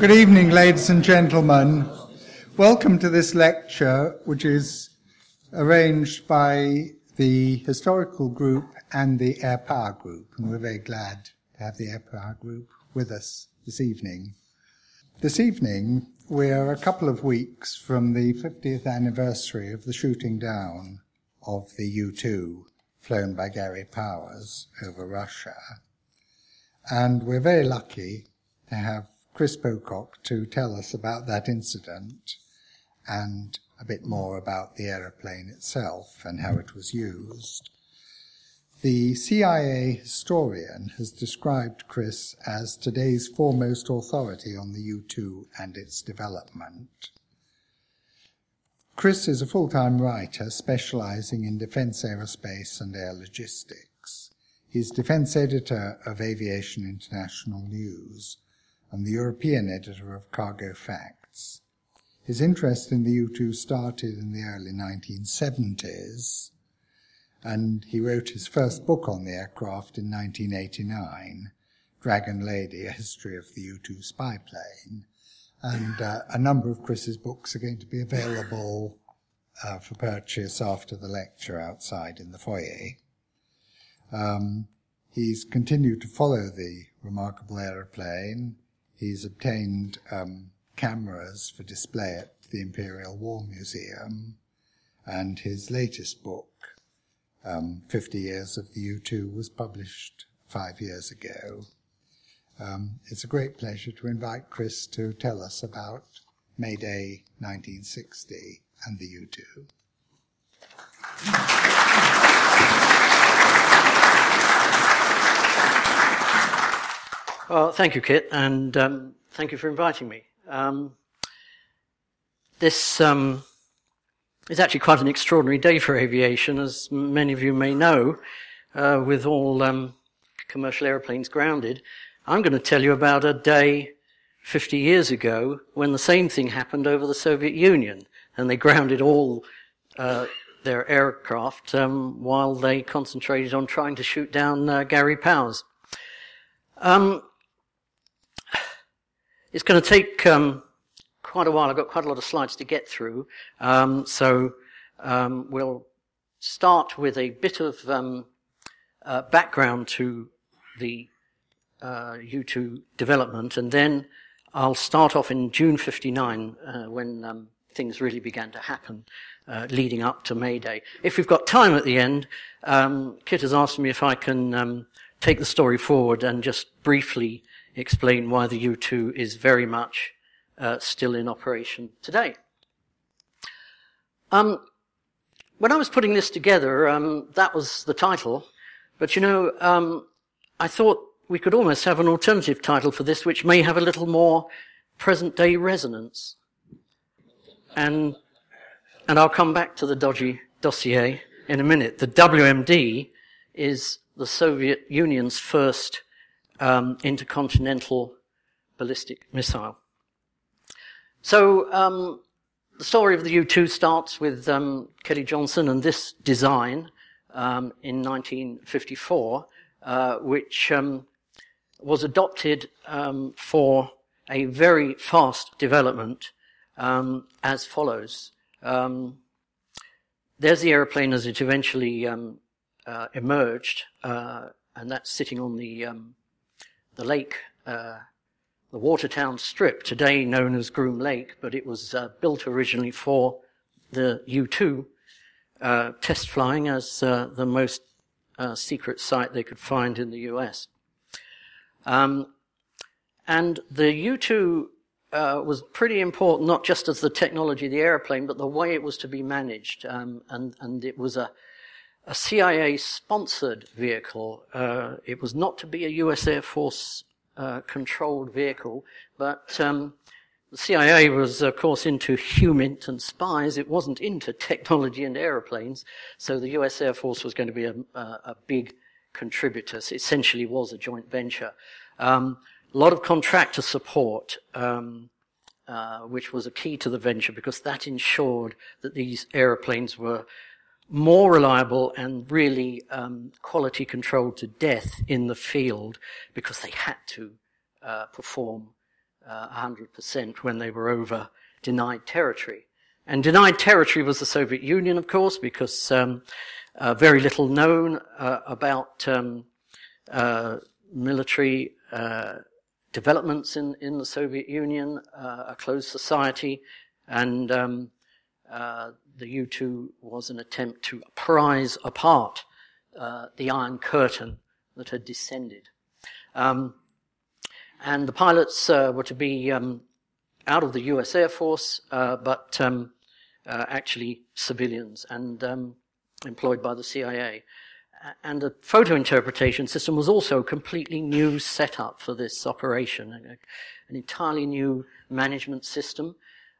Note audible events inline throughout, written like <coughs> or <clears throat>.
Good evening, ladies and gentlemen. Welcome to this lecture, which is arranged by the Historical Group and the Air Power Group, and we're very glad to have the Air Power Group with us this evening. This evening, we are a couple of weeks from the 50th anniversary of the shooting down of the U 2 flown by Gary Powers over Russia. And we're very lucky to have Chris Pocock to tell us about that incident and a bit more about the aeroplane itself and how it was used. The CIA historian has described Chris as today's foremost authority on the U 2 and its development. Chris is a full time writer specializing in defense aerospace and air logistics. He's defense editor of Aviation International News and the European editor of Cargo Facts. His interest in the U 2 started in the early 1970s, and he wrote his first book on the aircraft in 1989, Dragon Lady A History of the U 2 Spy Plane. And uh, a number of Chris's books are going to be available uh, for purchase after the lecture outside in the foyer. Um, he's continued to follow the remarkable aeroplane He's obtained um, cameras for display at the Imperial War Museum, and his latest book, um, 50 Years of the U 2, was published five years ago. Um, it's a great pleasure to invite Chris to tell us about May Day 1960 and the U 2. Well, thank you, Kit, and um, thank you for inviting me. Um, this um, is actually quite an extraordinary day for aviation, as many of you may know, uh, with all um, commercial airplanes grounded. I'm going to tell you about a day 50 years ago when the same thing happened over the Soviet Union, and they grounded all uh, their aircraft um, while they concentrated on trying to shoot down uh, Gary Powers. Um, it's going to take um, quite a while. I've got quite a lot of slides to get through. Um, so um, we'll start with a bit of um, uh, background to the uh, U2 development, and then I'll start off in June 59 uh, when um, things really began to happen. Uh, leading up to May Day. If we've got time at the end, um, Kit has asked me if I can take the story forward and just briefly explain why the U2 is very much uh, still in operation today. Um, when I was putting this together, um, that was the title. But you know, um, I thought we could almost have an alternative title for this, which may have a little more present-day resonance. And and I'll come back to the dodgy dossier in a minute. The WMD is the Soviet Union's first um, intercontinental ballistic missile. So um, the story of the U-2 starts with um, Kelly Johnson and this design um, in 1954, uh, which um, was adopted um, for a very fast development as follows. there's the aeroplane as it eventually uh, emerged, uh, and that's sitting on the um, the lake, uh, the Watertown Strip, today known as Groom Lake, but it was uh, built originally for the U-2 uh, test flying as uh, the most uh, secret site they could find in the US. Um, and the U-2 uh, was pretty important, not just as the technology of the airplane, but the way it was to be managed. Um, and, and it was a, a CIA sponsored vehicle. Uh, it was not to be a US Air Force uh, controlled vehicle, but um, the CIA was, of course, into HUMINT and spies. It wasn't into technology and aeroplanes, so the US Air Force was going to be a, a, a big contributor. It essentially was a joint venture. Um, a lot of contractor support. Um, uh, which was a key to the venture because that ensured that these aeroplanes were more reliable and really um, quality controlled to death in the field because they had to uh, perform uh, 100% when they were over denied territory. And denied territory was the Soviet Union, of course, because um, uh, very little known uh, about um, uh, military uh, developments in, in the Soviet Union, a closed society, and um, uh, the U-2 was an attempt to prise apart the Iron Curtain that had descended. Um, and the pilots were to be um, out of the U.S. Air Force, but um, actually civilians and um, employed by the CIA. And the photo interpretation system was also a completely new setup for this operation, an entirely new management system.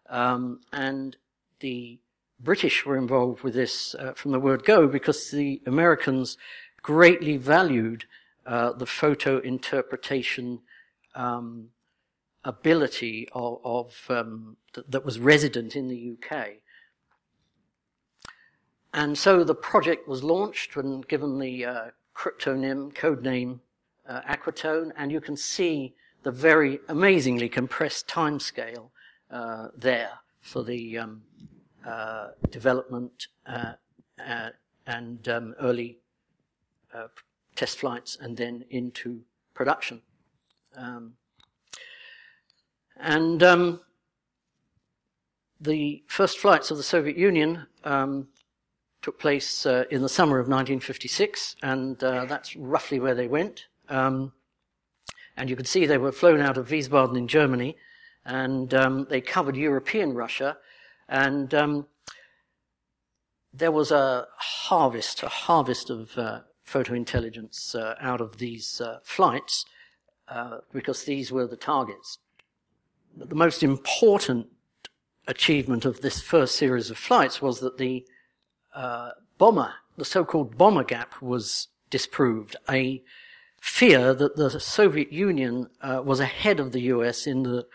Um, and the British were involved with this uh, from the word go because the Americans greatly valued uh, the photo interpretation um, ability of, of um, th- that was resident in the UK. And so the project was launched and given the uh, cryptonym, codename uh, Aquatone, and you can see the very amazingly compressed timescale uh, there for the um, development uh, uh, and um, early uh, test flights and then into production. Um, and um, the first flights of the Soviet Union um, took place uh, in the summer of 1956, and uh, that's roughly where they went. Um, and you can see they were flown out of Wiesbaden in Germany, and um, they covered European Russia, and um, there was a harvest, a harvest of uh, photo intelligence uh, out of these uh, flights, uh, because these were the targets. But the most important achievement of this first series of flights was that the uh, bomber, the so-called bomber gap was disproved. A fear that the Soviet Union uh, was ahead of the US in the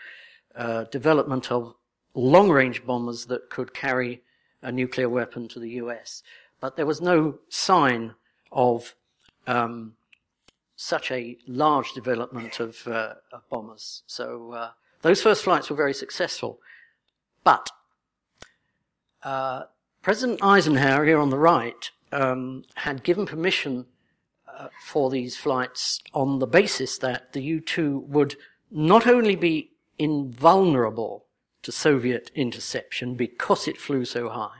development of long-range bombers that could carry a nuclear weapon to the US. But there was no sign of um, such a large development of, uh, of bombers. So uh, those first flights were very successful. But uh, President Eisenhower, here on the right, um, had given permission uh, for these flights on the basis that the U 2 would not only be invulnerable to Soviet interception because it flew so high,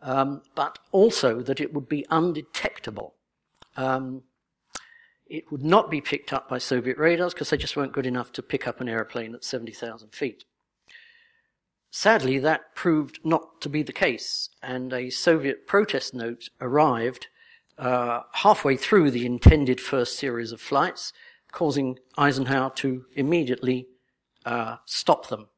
um, but also that it would be undetectable. Um, it would not be picked up by Soviet radars because they just weren't good enough to pick up an airplane at 70,000 feet. Sadly, that proved not to be the case, and a Soviet protest note arrived uh, halfway through the intended first series of flights, causing Eisenhower to immediately uh, stop them.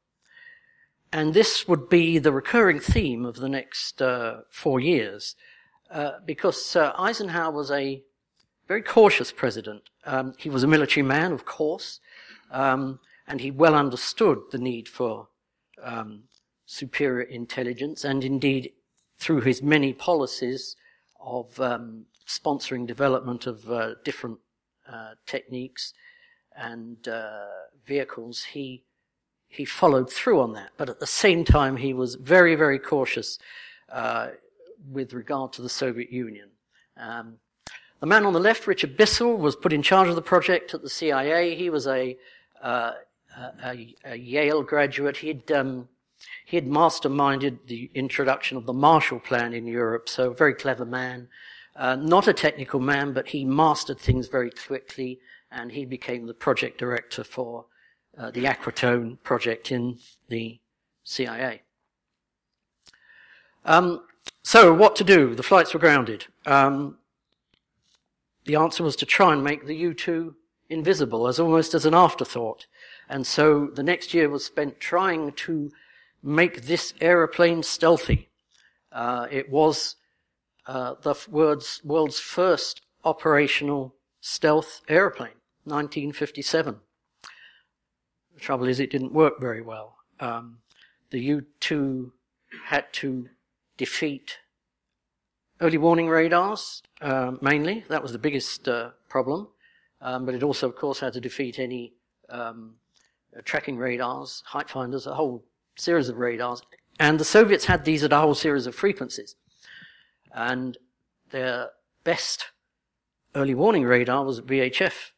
And this would be the recurring theme of the next uh, four years, uh, because uh, Eisenhower was a very cautious president. Um, he was a military man, of course, um, and he well understood the need for um, superior intelligence, and indeed through his many policies of um, sponsoring development of uh, different uh, techniques and uh, vehicles, he he followed through on that. But at the same time, he was very, very cautious uh, with regard to the Soviet Union. Um, the man on the left, Richard Bissell, was put in charge of the project at the CIA. He was a uh, a, a, Yale graduate. He'd um, he had masterminded the introduction of the Marshall Plan in Europe, so a very clever man. Uh, not a technical man, but he mastered things very quickly, and he became the project director for uh, the Aquatone project in the CIA. Um, so, what to do? The flights were grounded. Um, the answer was to try and make the U-2 invisible, as almost as an afterthought. And so the next year was spent trying to make this aeroplane stealthy. Uh, it was uh, the world's, world's first operational stealth airplane, 1957. The trouble is, it didn't work very well. Um, the U-2 had to defeat early warning radars, uh, mainly. That was the biggest uh, problem. Um, but it also, of course, had to defeat any um, tracking radars, height finders, a whole series of radars. And the Soviets had these at a whole series of frequencies. And their best early warning radar was at VHF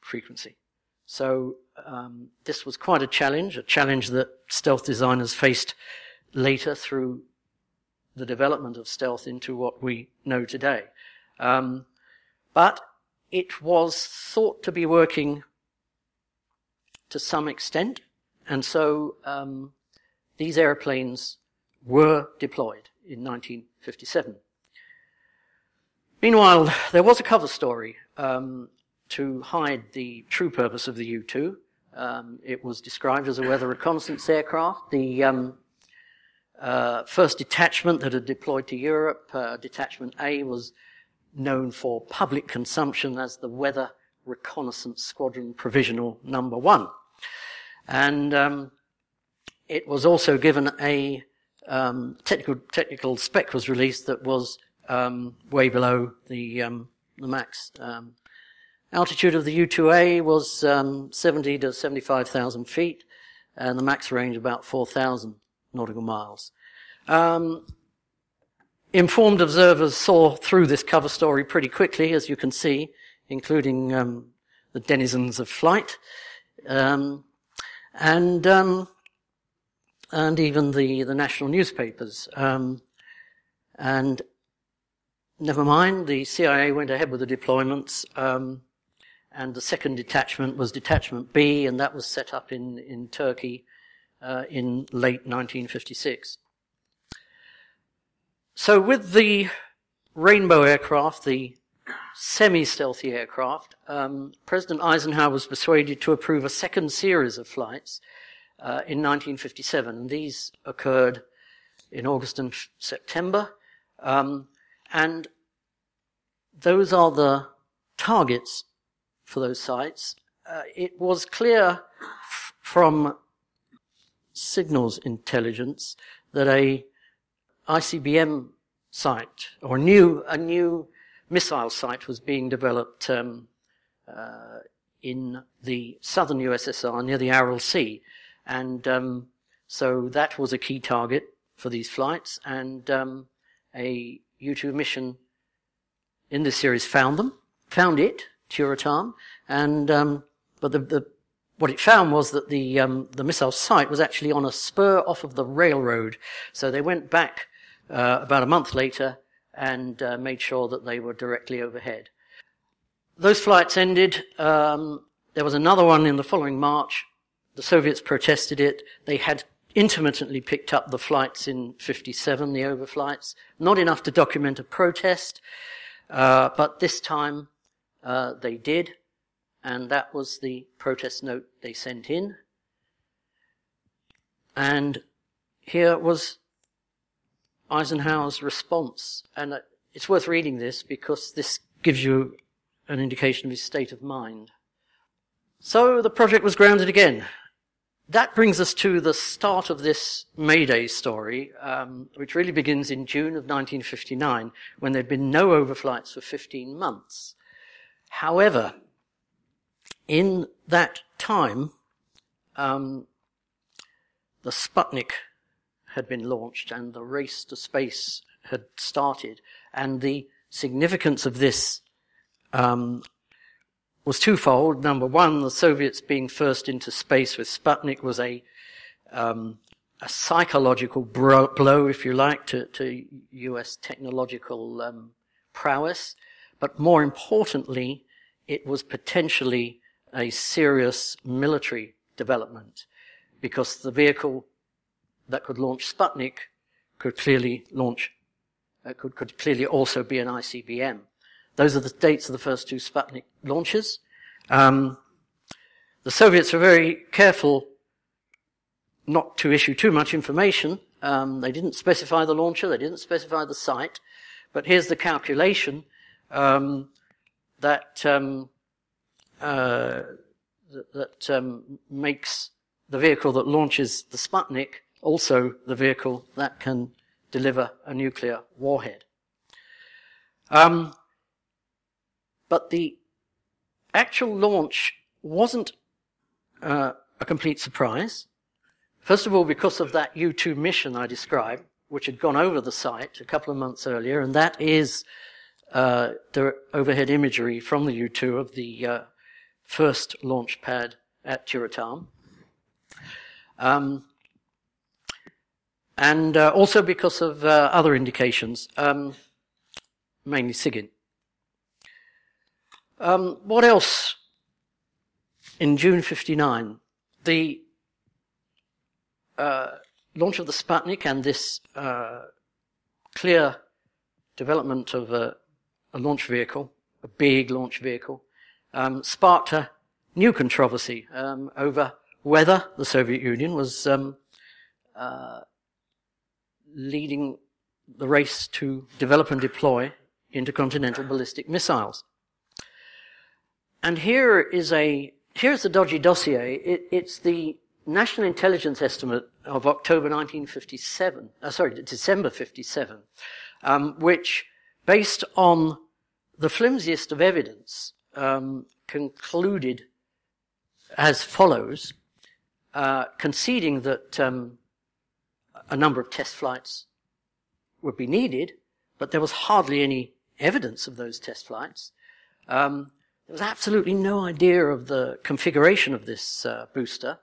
frequency. So um, this was quite a challenge, a challenge that stealth designers faced later through the development of stealth into what we know today. Um, but it was thought to be working to some extent, and so um, these airplanes were deployed in 1957. Meanwhile, there was a cover story um, to hide the true purpose of the U-2. Um, it was described as a weather reconnaissance aircraft. The um, uh, first detachment that had deployed to Europe, uh, Detachment A, was known for public consumption as the Weather Reconnaissance Squadron Provisional Number One. And um, it was also given a um, technical technical spec was released that was um, way below the um, the max um, altitude of the U2A was um, 70 to 75,000 feet, and the max range about 4,000 nautical miles. Um, informed observers saw through this cover story pretty quickly, as you can see, including um, the denizens of flight, um, and um, and even the the national newspapers. Um, and never mind, the CIA went ahead with the deployments. Um, and the second detachment was Detachment B, and that was set up in, in Turkey uh, in late 1956. So with the Rainbow aircraft, the semi-stealthy aircraft, um, President Eisenhower was persuaded to approve a second series of flights uh, in 1957, and these occurred in August and September. Um, and those are the targets for those sites. Uh, it was clear f- from signals intelligence that a ICBM site or new a new missile site was being developed um, uh, in the southern USSR near the Aral Sea, and um, so that was a key target for these flights. And um, a U2 mission in this series found them, found it, Tyuratam, and um, but the, the, what it found was that the um, the missile site was actually on a spur off of the railroad. So they went back uh, about a month later and uh, made sure that they were directly overhead. Those flights ended. Um, there was another one in the following March. The Soviets protested it. They had intermittently picked up the flights in 57, the overflights. Not enough to document a protest, uh, but this time uh, they did, and that was the protest note they sent in. And here was Eisenhower's response. And uh, it's worth reading this because this gives you an indication of his state of mind. So the project was grounded again. That brings us to the start of this May Day story, um, which really begins in June of 1959, when there'd been no overflights for 15 months. However, in that time, um, the Sputnik had been launched and the race to space had started. And the significance of this um, was twofold. Number one, the Soviets being first into space with Sputnik was a um, a psychological blow, if you like, to, to U.S. technological um, prowess. But more importantly, it was potentially a serious military development because the vehicle that could launch Sputnik could clearly launch, uh, could, could clearly also be an ICBM. Those are the dates of the first two Sputnik launches. Um, the Soviets were very careful not to issue too much information. Um, they didn't specify the launcher, they didn't specify the site, but here's the calculation um, that um, uh, that, that um, makes the vehicle that launches the Sputnik also the vehicle that can deliver a nuclear warhead. Um, but the actual launch wasn't uh, a complete surprise. First of all, because of that U2 mission I described, which had gone over the site a couple of months earlier, and that is uh, the overhead imagery from the U2 of the uh, first launch pad at Tyuratam. Um, and uh, also because of uh, other indications, um, mainly SIGINT. Um, what else? In June 59, the uh, launch of the Sputnik and this uh, clear development of a, a, launch vehicle, a big launch vehicle, um, sparked a new controversy um, over whether the Soviet Union was um, uh, leading the race to develop and deploy intercontinental ballistic missiles. And here is a here's the dodgy dossier. It, it's the national intelligence estimate of October 1957, uh, sorry, December 57, um, which, based on the flimsiest of evidence, um, concluded as follows, uh, conceding that um, a number of test flights would be needed, but there was hardly any evidence of those test flights. Um, there was absolutely no idea of the configuration of this uh, booster.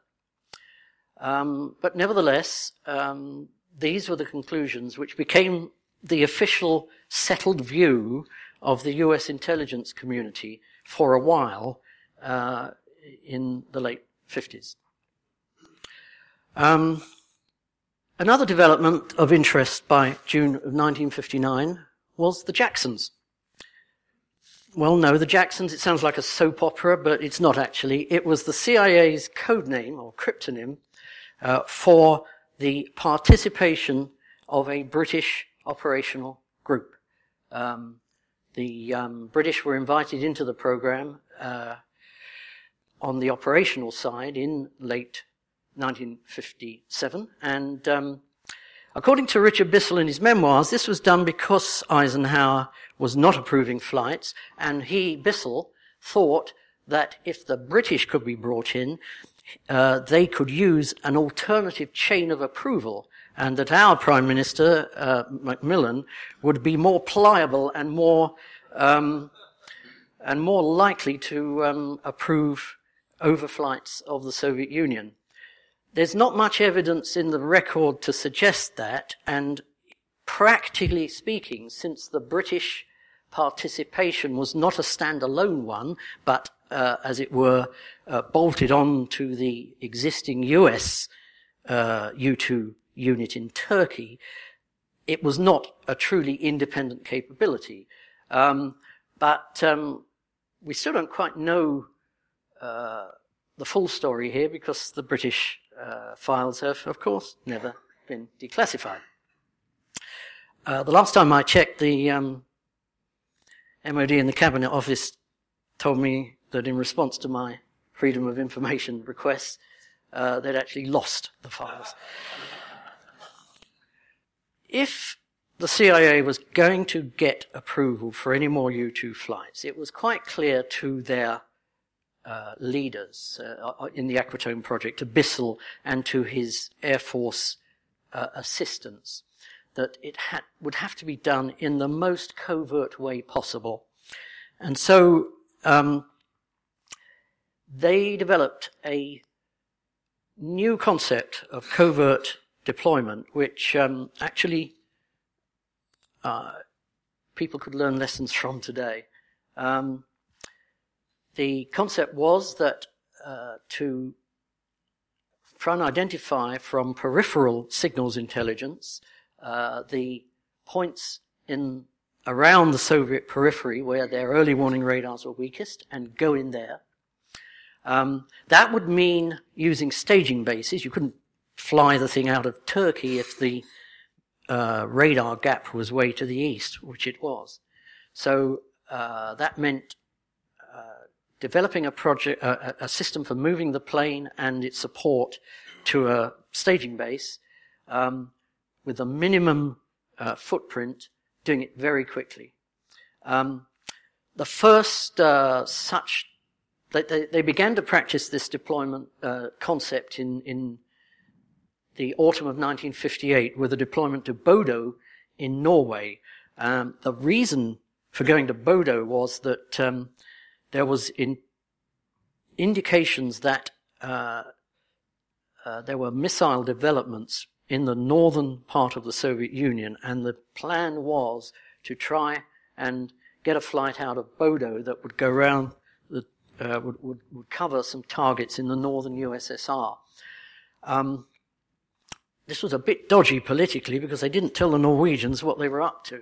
Um, but nevertheless, um, these were the conclusions which became the official settled view of the US intelligence community for a while uh, in the late 50s. Um, another development of interest by June of 1959 was the Jacksons. Well, no, the Jacksons, it sounds like a soap opera, but it's not actually. It was the CIA's code name or cryptonym uh, for the participation of a British operational group. Um, the um, British were invited into the program uh, on the operational side in late 1957, and um, according to Richard Bissell in his memoirs, this was done because Eisenhower was not approving flights, and he, Bissell, thought that if the British could be brought in, uh, they could use an alternative chain of approval and that our Prime Minister, uh, Macmillan, would be more pliable and more, um, and more likely to um, approve overflights of the Soviet Union. There's not much evidence in the record to suggest that, and practically speaking, since the British participation was not a standalone one, but uh, as it were, uh, bolted on to the existing US uh, U2 unit in Turkey, it was not a truly independent capability. Um, but um, we still don't quite know uh, the full story here because the British uh, files have, of course, never been declassified. Uh, the last time I checked, the um, MOD and the Cabinet Office told me that in response to my freedom of information requests, uh, they'd actually lost the files. If the CIA was going to get approval for any more U2 flights, it was quite clear to their uh, leaders uh, uh, in the Aquatone project, to Bissell and to his Air Force uh, assistants, that it had, would have to be done in the most covert way possible. And so um, they developed a new concept of covert deployment, which um, actually uh, people could learn lessons from today. Um, the concept was that uh, to try and identify from peripheral signals intelligence uh, the points in around the Soviet periphery where their early warning radars were weakest and go in there um, that would mean using staging bases. You couldn't fly the thing out of Turkey if the uh, radar gap was way to the east, which it was. So uh, that meant uh, developing a project, a, system for moving the plane and its support to a staging base um, with a minimum uh, footprint, doing it very quickly. Um, the first uh, such they, they, they, began to practice this deployment uh, concept in, in the autumn of 1958 with a deployment to Bodo in Norway. Um, the reason for going to Bodo was that um, there was in indications that uh, uh, there were missile developments in the northern part of the Soviet Union, and the plan was to try and get a flight out of Bodo that would go around, the, uh, would, would, would, cover some targets in the northern USSR. Um, this was a bit dodgy politically because they didn't tell the Norwegians what they were up to.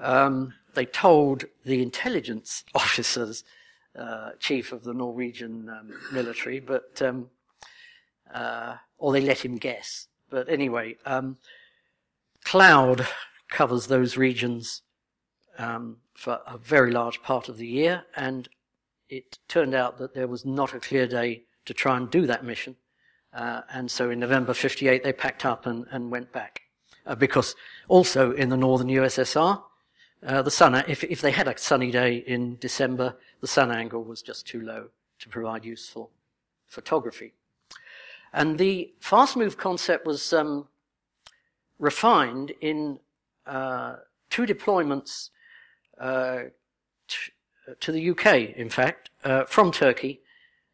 Um, they told the intelligence <laughs> officers, uh, chief of the Norwegian um, military, but um, uh, or they let him guess. But anyway, um, cloud covers those regions um, for a very large part of the year, and it turned out that there was not a clear day to try and do that mission. Uh, and so in November 58, they packed up and, and went back. Uh, because also in the northern USSR, uh, the sun, if, if they had a sunny day in December, the sun angle was just too low to provide useful photography. And the fast move concept was um, refined in uh, two deployments uh, t- to the UK, in fact, uh, from Turkey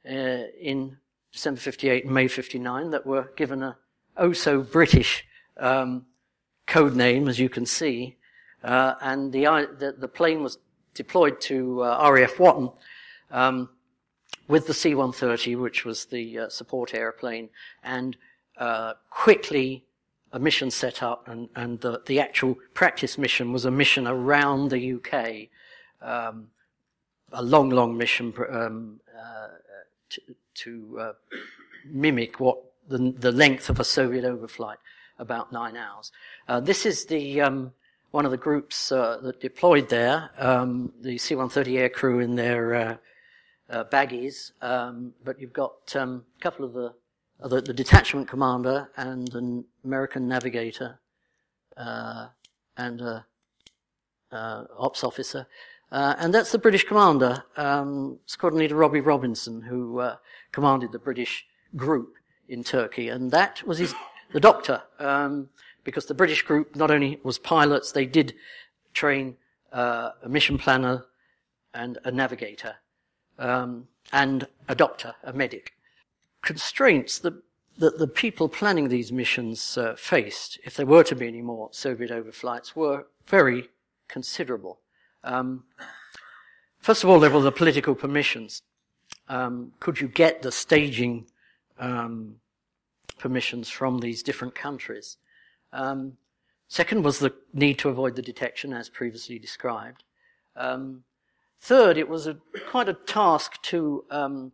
in December 58 and May 59 that were given a oh so British um, code name, as you can see. Uh, and the, the, the, plane was deployed to uh, RAF Watton um, with the C-130, which was the uh, support airplane, and uh, quickly a mission set up, and, and the, the, actual practice mission was a mission around the UK, um, a long, long mission um, uh, to, to uh, mimic what the, the, length of a Soviet overflight, about nine hours. Uh, this is the um, one of the groups uh, that deployed there, um, the C-130 air crew in their uh, baggies, um, but you've got um, a couple of the, uh, the, the detachment commander and an American navigator uh, and a uh, ops officer. Uh, and that's the British commander, um, Squadron Leader Robbie Robinson, who uh, commanded the British group in Turkey. And that was his, the doctor, um, because the British group not only was pilots, they did train a mission planner and a navigator um, and a doctor, a medic. Constraints that, that the people planning these missions uh, faced, if there were to be any more Soviet overflights, were very considerable. Um, first of all, there were the political permissions. Um, could you get the staging um, permissions from these different countries? Um, second was the need to avoid the detection, as previously described. Um, Third, it was a, quite a task to. Um,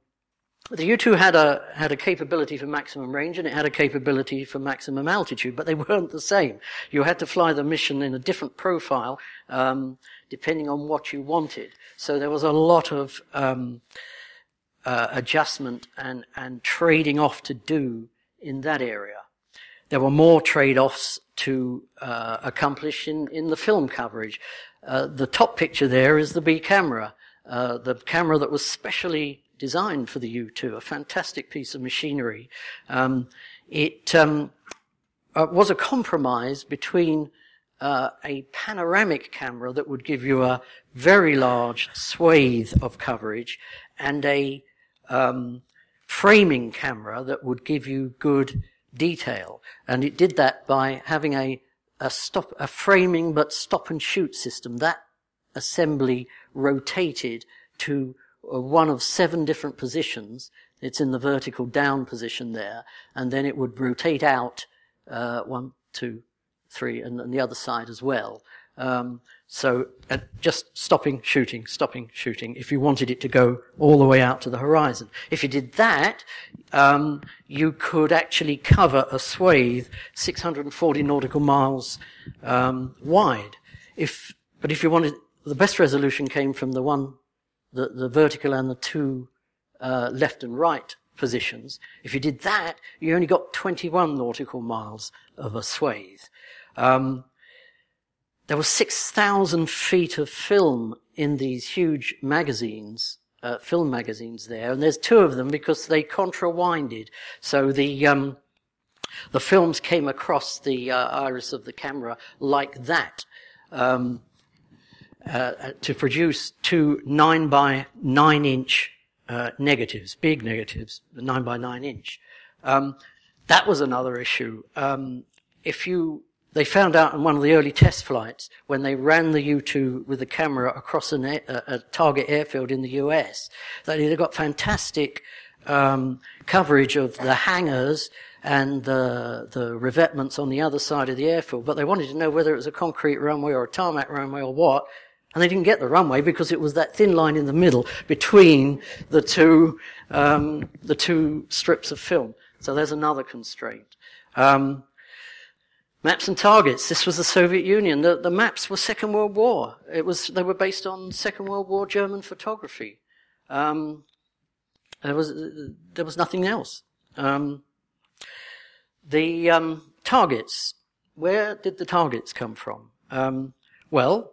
the U2 had a had a capability for maximum range and it had a capability for maximum altitude, but they <laughs> weren't the same. You had to fly the mission in a different profile um, depending on what you wanted. So there was a lot of um, uh, adjustment and and trading off to do in that area. There were more trade-offs to uh, accomplish in, in the film coverage. Uh, the top picture there is the B camera, uh, the camera that was specially designed for the U2, a fantastic piece of machinery. Um, it um, uh, was a compromise between uh, a panoramic camera that would give you a very large swathe of coverage and a um, framing camera that would give you good detail. And it did that by having a a stop, a framing but stop and shoot system. That assembly rotated to uh, one of seven different positions. It's in the vertical down position there, and then it would rotate out uh, one, two, three, and, and the other side as well. Um, so uh, just stopping shooting, stopping shooting, if you wanted it to go all the way out to the horizon. If you did that, um, you could actually cover a swathe 640 nautical miles um, wide. If, but if you wanted, the best resolution came from the one, the, the vertical and the two uh, left and right positions. If you did that, you only got 21 nautical miles of a swathe. Um, there was 6,000 feet of film in these huge magazines uh, film magazines there, and there's two of them because they contrawinded. So the um, the films came across the uh, iris of the camera like that um, uh, uh to produce two nine by nine inch uh, negatives, big negatives, nine by nine inch. Um, that was another issue. Um, if you they found out in one of the early test flights when they ran the U-2 with the camera across a, a target airfield in the US that they got fantastic um, coverage of the hangars and the, the revetments on the other side of the airfield, but they wanted to know whether it was a concrete runway or a tarmac runway or what. And they didn't get the runway because it was that thin line in the middle between the two, um, the two strips of film. So there's another constraint. Um, Maps and targets. This was the Soviet Union. The, the, maps were Second World War. It was, they were based on Second World War German photography. Um, there was, there was nothing else. Um, the um, targets. Where did the targets come from? Um, well,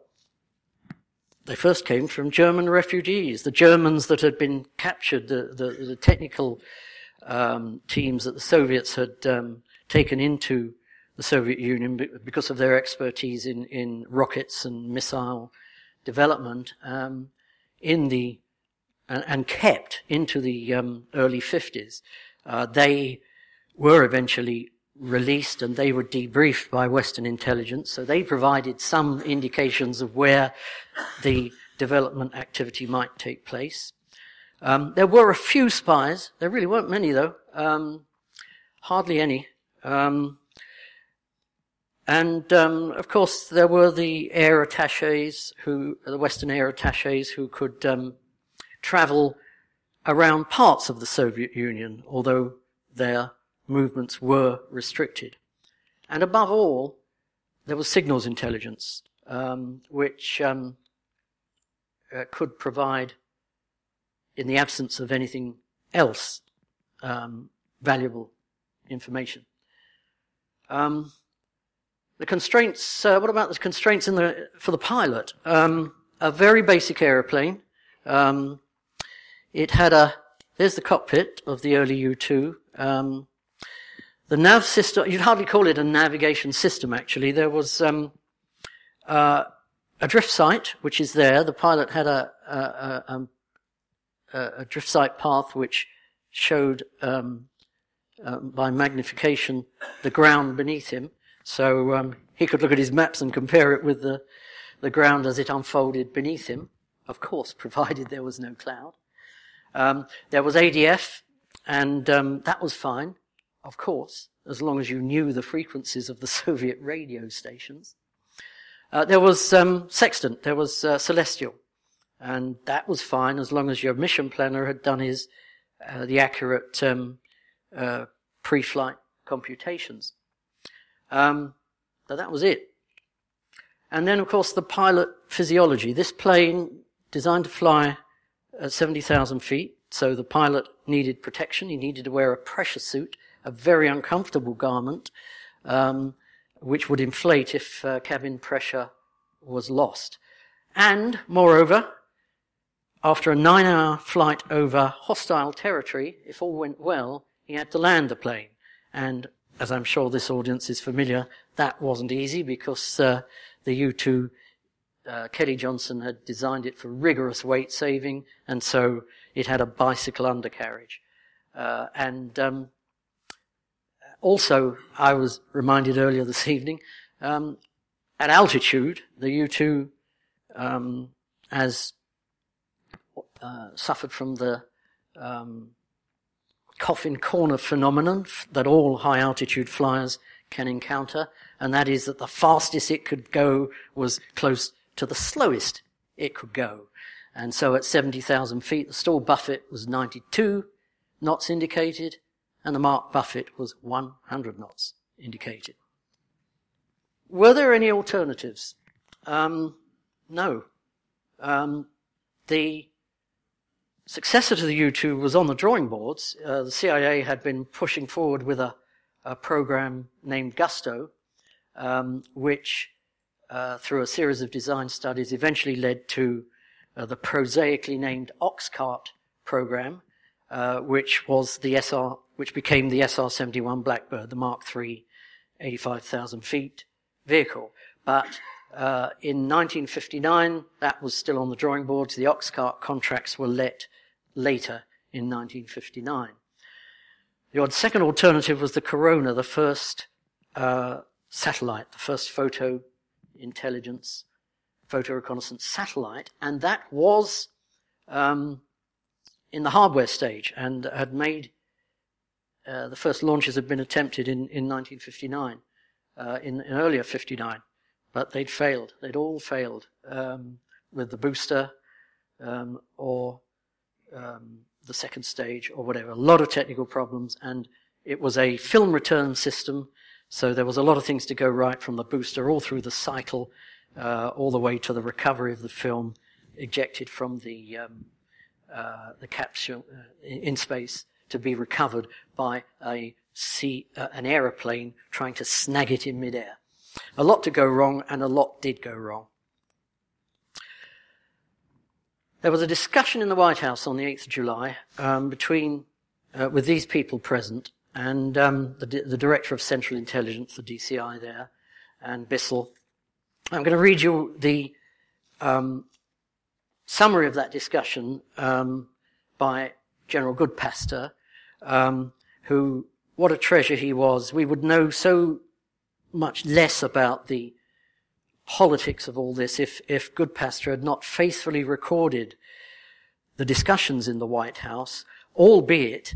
they first came from German refugees, the Germans that had been captured, the, the, the technical um, teams that the Soviets had um, taken into the Soviet Union because of their expertise in, in rockets and missile development um, in the and, kept into the um, early 50s. Uh, they were eventually released and they were debriefed by Western intelligence. So they provided some indications of where the development activity might take place. Um, there were a few spies. There really weren't many though. Um, hardly any. Um, and um, of course, there were the air attaches who, the Western air attaches who could um, travel around parts of the Soviet Union, although their movements were restricted. And above all, there was signals intelligence, um, which um, uh, could provide, in the absence of anything else, um, valuable information. Um, the constraints, uh, what about the constraints in the, for the pilot? Um, a very basic aeroplane. Um, it had a, there's the cockpit of the early U-2. Um, the nav system, you'd hardly call it a navigation system actually. There was, um, uh, a drift sight, which is there. The pilot had a, a, a, um, a drift sight path which showed, um, uh, by magnification the ground beneath him. So um, he could look at his maps and compare it with the, the ground as it unfolded beneath him, of course, <laughs> provided there was no cloud. Um, there was ADF, and um, that was fine, of course, as long as you knew the frequencies of the <laughs> Soviet radio stations. Uh, there was um, sextant, there was uh, celestial, and that was fine as long as your mission planner had done his uh, the accurate um, uh, pre-flight computations. Um, but that was it. And then, of course, the pilot physiology. This plane designed to fly at 70,000 feet, so the pilot needed protection. He needed to wear a pressure suit, a very uncomfortable garment, um, which would inflate if uh, cabin pressure was lost. And, moreover, after a nine hour flight over hostile territory, if all went well, he had to land the plane. And as I'm sure this audience is familiar, that wasn't easy because uh, the U-2 uh, Kelly Johnson had designed it for rigorous weight saving, and so it had a bicycle undercarriage. Uh, and um, also, I was reminded earlier this evening, um, at altitude, the U-2 um, has uh, suffered from the um, coffin corner phenomenon that all high altitude flyers can encounter, and that is that the fastest it could go was close to the slowest it could go. And so at 70,000 feet, the stall buffet was 92 knots indicated, and the Mach buffet was 100 knots indicated. Were there any alternatives? Um, no. Um, the successor to the U-2 was on the drawing boards. Uh, the CIA had been pushing forward with a, a program named Gusto, um, which, uh, through a series of design studies, eventually led to uh, the prosaically named Oxcart program, uh, which was the SR, which became the SR-71 Blackbird, the Mach III 85,000 feet vehicle. But uh, in 1959, that was still on the drawing boards. The Oxcart contracts were let later in 1959. The second alternative was the Corona, the first uh, satellite, the first photo intelligence, photo reconnaissance satellite, and that was um, in the hardware stage and had made uh, the first launches had been attempted in, in 1959, uh, in, in, earlier 59, but they'd failed. They'd all failed um, with the booster um, or um, the second stage or whatever. A lot of technical problems, and it was a film return system, so there was a lot of things to go right from the booster all through the cycle, uh, all the way to the recovery of the film ejected from the um, uh, the capsule uh, in space to be recovered by a sea, uh, an aeroplane trying to snag it in midair. A lot to go wrong, and a lot did go wrong. There was a discussion in the White House on the 8th of July um, between, uh, with these people present, and um, the, the, Director of Central Intelligence, the DCI there, and Bissell. I'm going to read you the um, summary of that discussion um, by General Goodpaster, um, who, what a treasure he was. We would know so much less about the politics of all this if, if Goodpaster had not faithfully recorded the discussions in the White House, albeit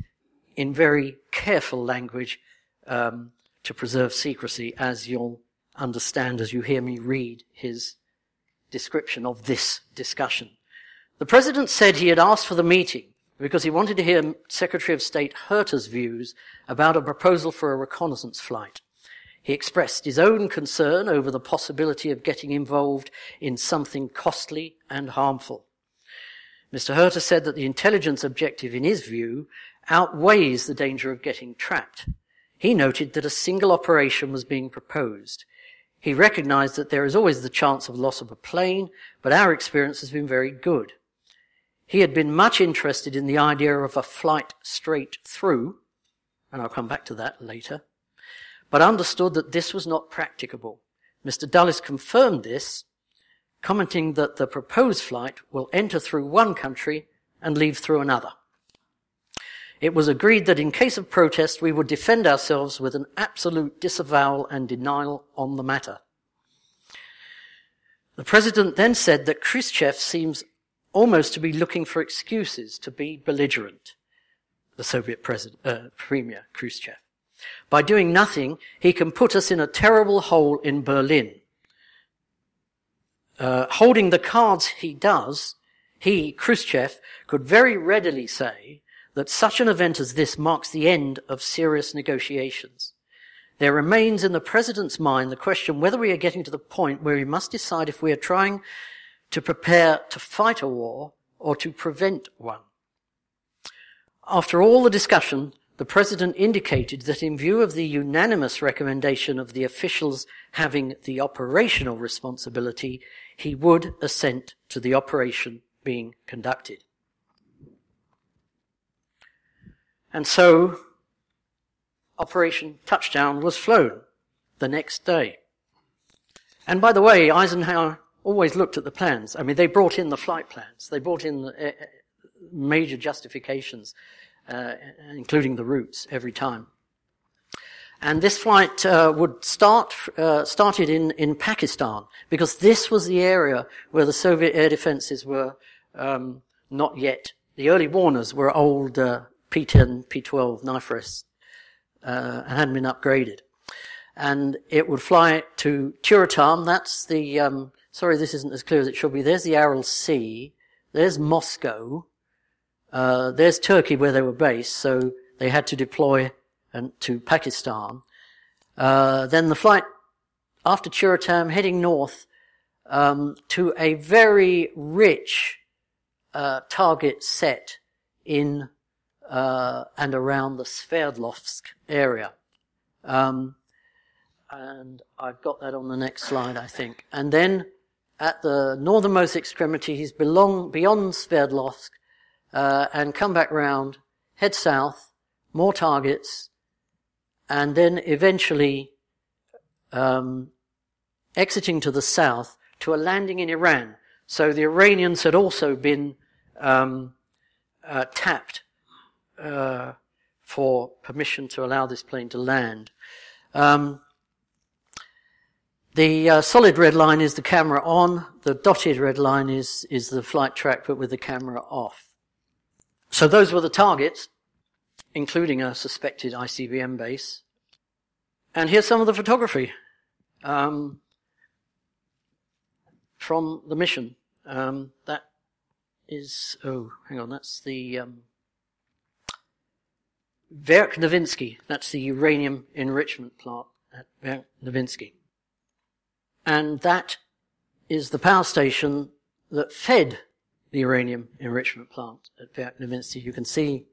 in very careful language um, to preserve secrecy, as you'll understand as you hear me read his description of this discussion. The president said he had asked for the meeting because he wanted to hear Secretary of State Herter's views about a proposal for a reconnaissance flight. He expressed his own concern over the possibility of getting involved in something costly and harmful. Mr. Herter said that the intelligence objective, in his view, outweighs the danger of getting trapped. He noted that a single operation was being proposed. He recognized that there is always the chance of loss of a plane, but our experience has been very good. He had been much interested in the idea of a flight straight through, and I'll come back to that later, but understood that this was not practicable. Mr. Dulles confirmed this, commenting that the proposed flight will enter through one country and leave through another. It was agreed that in case of protest, we would defend ourselves with an absolute disavowal and denial on the matter. The president then said that Khrushchev seems almost to be looking for excuses to be belligerent, the Soviet president, uh, premier Khrushchev. By doing nothing, he can put us in a terrible hole in Berlin. Uh, holding the cards he does, he, Khrushchev, could very readily say that such an event as this marks the end of serious negotiations. There remains in the president's mind the question whether we are getting to the point where we must decide if we are trying to prepare to fight a war or to prevent one. After all the discussion, the President indicated that in view of the unanimous recommendation of the officials having the operational responsibility, he would assent to the operation being conducted. And so, Operation Touchdown was flown the next day. And by the way, Eisenhower always looked at the plans. I mean, they brought in the flight plans. They brought in the, uh, major justifications, uh, including the routes every time. And this flight uh, would start uh, started in in Pakistan because this was the area where the Soviet air defenses were um, not yet. The early warners were old uh, P-10, P-12 knife rests uh, and hadn't been upgraded. And it would fly to Tyuratam. That's the um, sorry, this isn't as clear as it should be. There's the Aral Sea. There's Moscow. Uh, there's Turkey where they were based, so they had to deploy and, to Pakistan. Uh, then the flight after Tyuratam heading north um, to a very rich uh, target set in uh, and around the Sverdlovsk area. Um, and I've got that on the next slide, I think. And then at the northernmost extremity. He's belong, beyond Sverdlovsk, uh, and come back round, head south, more targets, and then eventually um, exiting to the south to a landing in Iran. So the Iranians had also been um, uh, tapped uh, for permission to allow this plane to land. Um, the uh, solid red line is the camera on. The dotted red line is is the flight track, but with the camera off. So those were the targets, including a suspected ICBM base. And here's some of the photography um, from the mission. Um, that is, oh, hang on, that's the um, Verkhnevensky. That's the uranium enrichment plant at Verkhnevensky. And that is the power station that fed the uranium enrichment plant at Verkhnevensky. You can see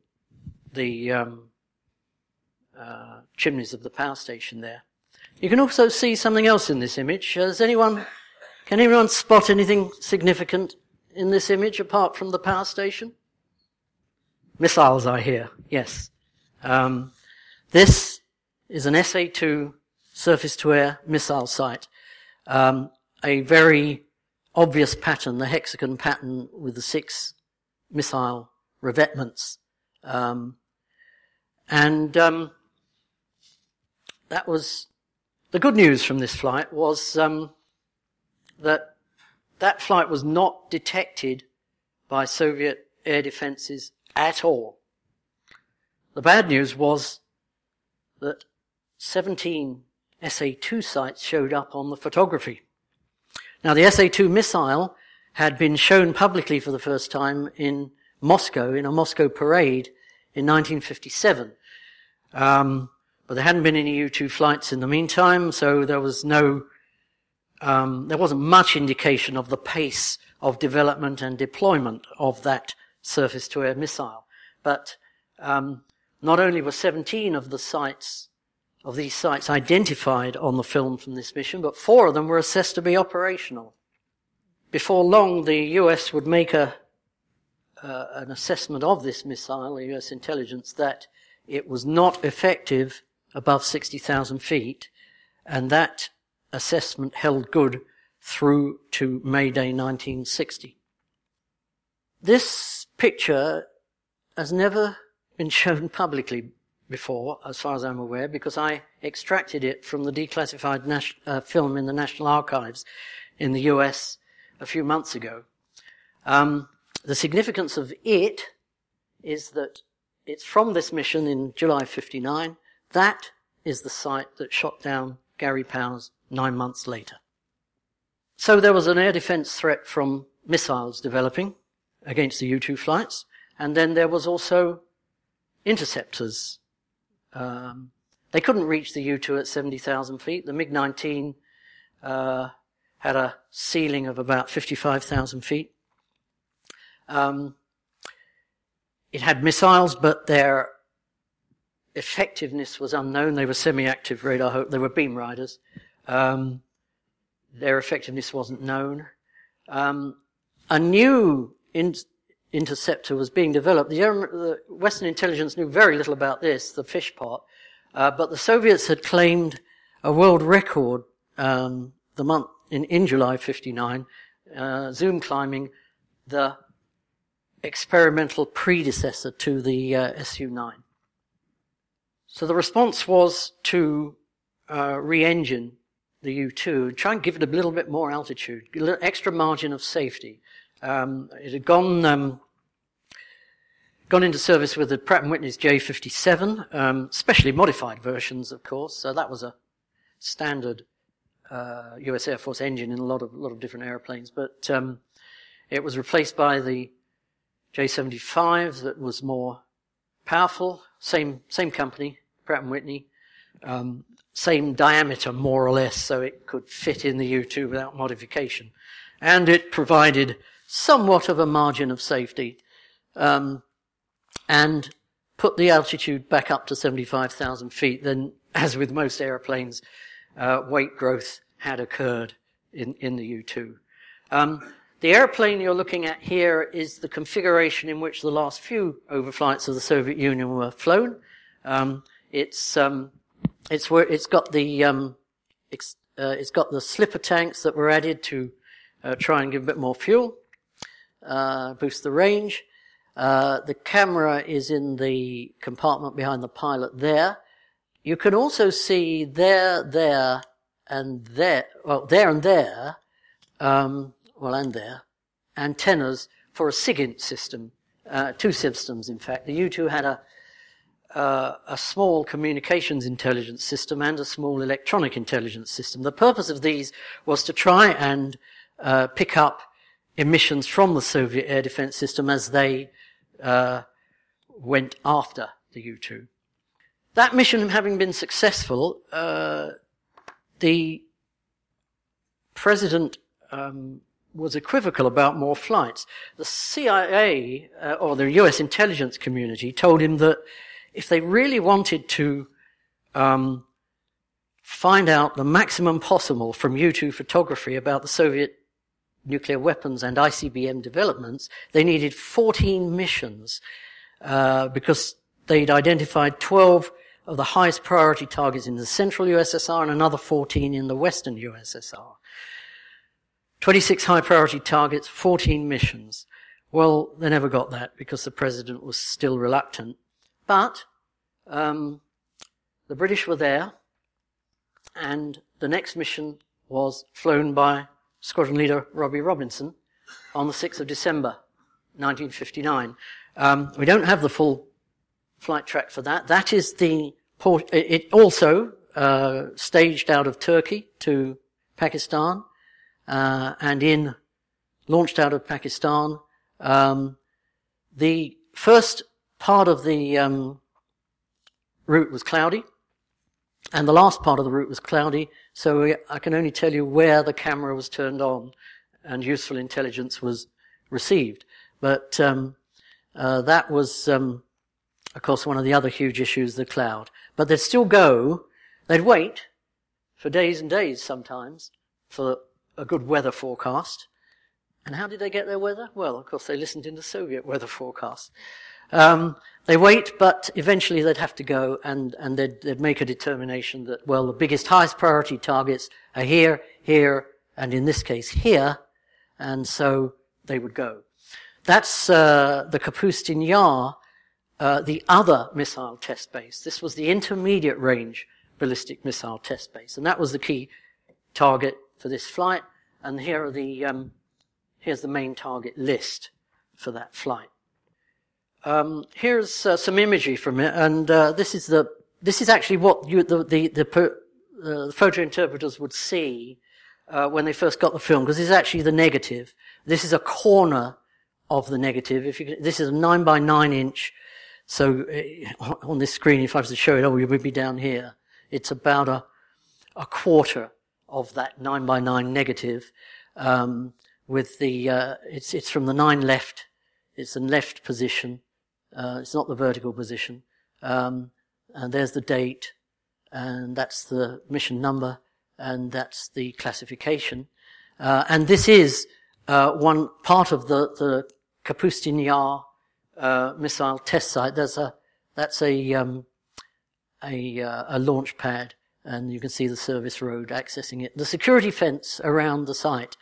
the um, uh, chimneys of the power station there. You can also see something else in this image. Has anyone, can anyone spot anything significant in this image apart from the power station? Missiles, I hear. Yes. Um, this is an SA-2 surface-to-air missile site. Um, a very obvious pattern, the hexagon pattern with the six missile revetments. Um, and um, that was the good news from this flight was um, that that flight was not detected by Soviet air defenses at all. The bad news was that 17 SA-2 sites showed up on the photography. Now the SA-2 missile had been shown publicly for the first time in Moscow, in a Moscow parade in 1957. Um, but there hadn't been any U-2 flights in the meantime, so there was no, um, there wasn't much indication of the pace of development and deployment of that surface-to-air missile. But um, not only were 17 of the sites of these sites identified on the film from this mission, but four of them were assessed to be operational. Before long, the US would make a, uh, an assessment of this missile, the US intelligence, that it was not effective above 60,000 feet, and that assessment held good through to May Day 1960. This picture has never been shown <laughs> publicly before, as far as I'm aware, because I extracted it from the declassified nas- uh, film in the National Archives in the US a few months ago. Um, the significance of it is that it's from this mission in July 59 that is the site that shot down Gary Powers nine months later. So there was an air defense threat from missiles developing against the U-2 flights, and then there was also interceptors. Um, they couldn't reach the U-2 at 70,000 feet. The MiG-19 uh, had a ceiling of about 55,000 feet. Um, it had missiles, but their effectiveness was unknown. They were semi-active radar. They were beam riders. Um, their effectiveness wasn't known. Um, a new in- interceptor was being developed. The, Western intelligence knew very little about this, the fish pot, uh, but the Soviets had claimed a world record um, the month in, in July '59, uh, zoom climbing the experimental predecessor to the uh, Su-9. So the response was to uh, re-engine the U-2, try and give it a little bit more altitude, a little extra margin of safety. Um, it had gone um, gone into service with the Pratt & Whitney's J57, um, specially modified versions, of course. So that was a standard uh, U.S. Air Force engine in a lot of lot of different airplanes, but um, it was replaced by the J75 that was more powerful. Same same company, Pratt and Whitney. Um, same diameter, more or less, so it could fit in the U-2 without modification. And it provided somewhat of a margin of safety, um, and put the altitude back up to 75,000 feet. Then, <laughs> as with most airplanes, uh, weight growth had occurred in, in the U-2. Um, the airplane you're looking at here is the configuration in which the last few overflights of the Soviet Union were flown. Um, it's um, it's where it's got the um, it's, uh, it's got the slipper tanks that were added to uh, try and give a bit more fuel, uh, boost the range. Uh, the camera is in the compartment behind the pilot there. You can also see there, there, and there, well, there and there, um, well, and there, antennas for a SIGINT system, uh, two systems, in fact. The U-2 had a, uh, a small communications intelligence system and a small electronic intelligence system. The purpose of these was to try and uh, pick up emissions from the Soviet air defense system as they uh, went after the U-2. That mission having been successful, uh, the president um, was equivocal about more flights. The CIA uh, or the U.S. intelligence community told him that if they really wanted to um, find out the maximum possible from U-2 photography about the Soviet nuclear weapons and ICBM developments, they needed 14 missions uh, because they'd identified 12 of the highest priority targets in the central USSR and another 14 in the western USSR. 26 high priority targets, 14 missions. Well, they never got that because the president was still reluctant. But um, the British were there, and the next mission was flown by Squadron Leader Robbie Robinson on the 6th of December 1959. Um, we don't have the full flight track for that. That is the port. It also uh, staged out of Turkey to Pakistan, uh, and in launched out of Pakistan. Um, the first part of the um, route was cloudy, and the last part of the route was cloudy. So I can only tell you where the camera was turned on, and useful intelligence was received. But um, uh, that was um, of course, one of the other huge issues, the cloud. But they'd still go, they'd wait for days and days sometimes for a good weather forecast. And how did they get their weather? Well, of course, they listened in the Soviet weather forecast. Um, they wait, but eventually they'd have to go and, and they'd, they'd make a determination that, well, the biggest, highest priority targets are here, here, and in this case here, and so they would go. That's uh, the Kapustin Yar uh, the other missile test base. This was the intermediate range ballistic missile test base, and that was the key target for this flight. And here are the um, here's the main target list for that flight. Um, here's uh, some imagery from it, and uh, this is the this is actually what you, the the the, uh, the photo interpreters would see uh, when they first got the film, because this is actually the negative. This is a corner of the negative. If you, this is a nine by nine inch so uh, <laughs> on this screen, if I was to show it, oh, we would be down here. It's about a, a quarter of that nine by nine negative, um, with the, uh, it's, it's from the nine left. It's in left position. Uh, it's not the vertical position. Um, and there's the date, and that's the mission number, and that's the classification. Uh, and this is uh, one part of the, the Kapustin Yar uh, missile test site. There's a that's a um, a, uh, a launch pad, and you can see the service road accessing it. The security fence around the site.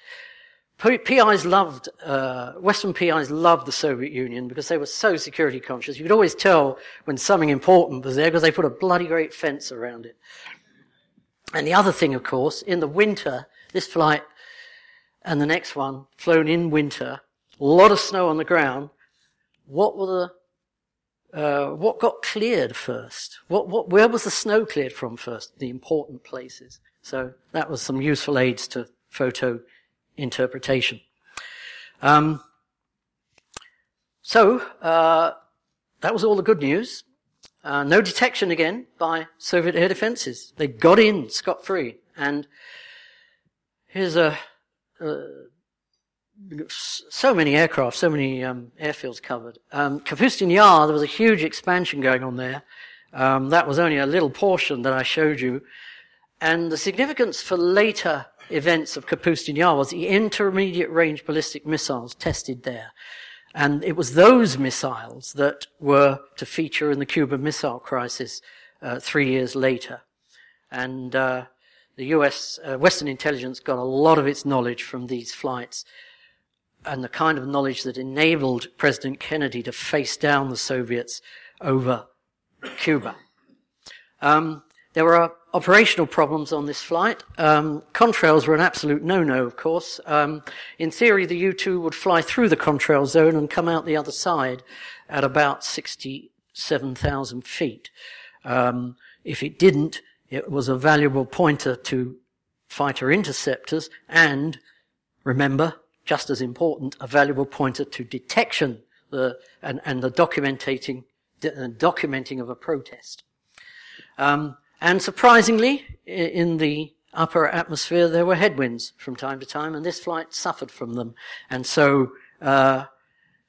PIs loved, uh, Western PIs loved the Soviet Union because they were so security conscious. You could always tell when something important was there because they put a bloody great fence around it. And the other thing, of course, in the winter, this flight and the next one flown in winter, a lot of snow on the ground, what were the uh, what got cleared first? What, what, where was the snow cleared from first? The important places. So that was some useful aids to photo interpretation. Um, so uh, that was all the good news. Uh, no detection again by Soviet air defenses. They got in scot free. And here's a, a so many aircraft, so many um, airfields covered. Um, Kapustin Yar, there was a huge expansion going on there. Um, that was only a little portion that I showed you. and the significance for later events of Kapustin Yar was the intermediate range ballistic missiles tested there. And it was those missiles that were to feature in the Cuban Missile Crisis uh, three years later. And uh, the US, uh, Western intelligence got a lot of its knowledge from these flights and the kind of knowledge that enabled President Kennedy to face down the Soviets over Cuba. Um, there were operational problems on this flight. Um, contrails were an absolute no-no, of course. Um, in theory, the U-2 would fly through the contrail zone and come out the other side at about 67,000 feet. Um, if it didn't, it was a valuable pointer to fighter interceptors and, remember, just as important, a valuable pointer to detection the, and, and the documenting, documenting of a protest. Um, and surprisingly, in the upper atmosphere, there were headwinds from time to time, and this flight suffered from them. And so, uh,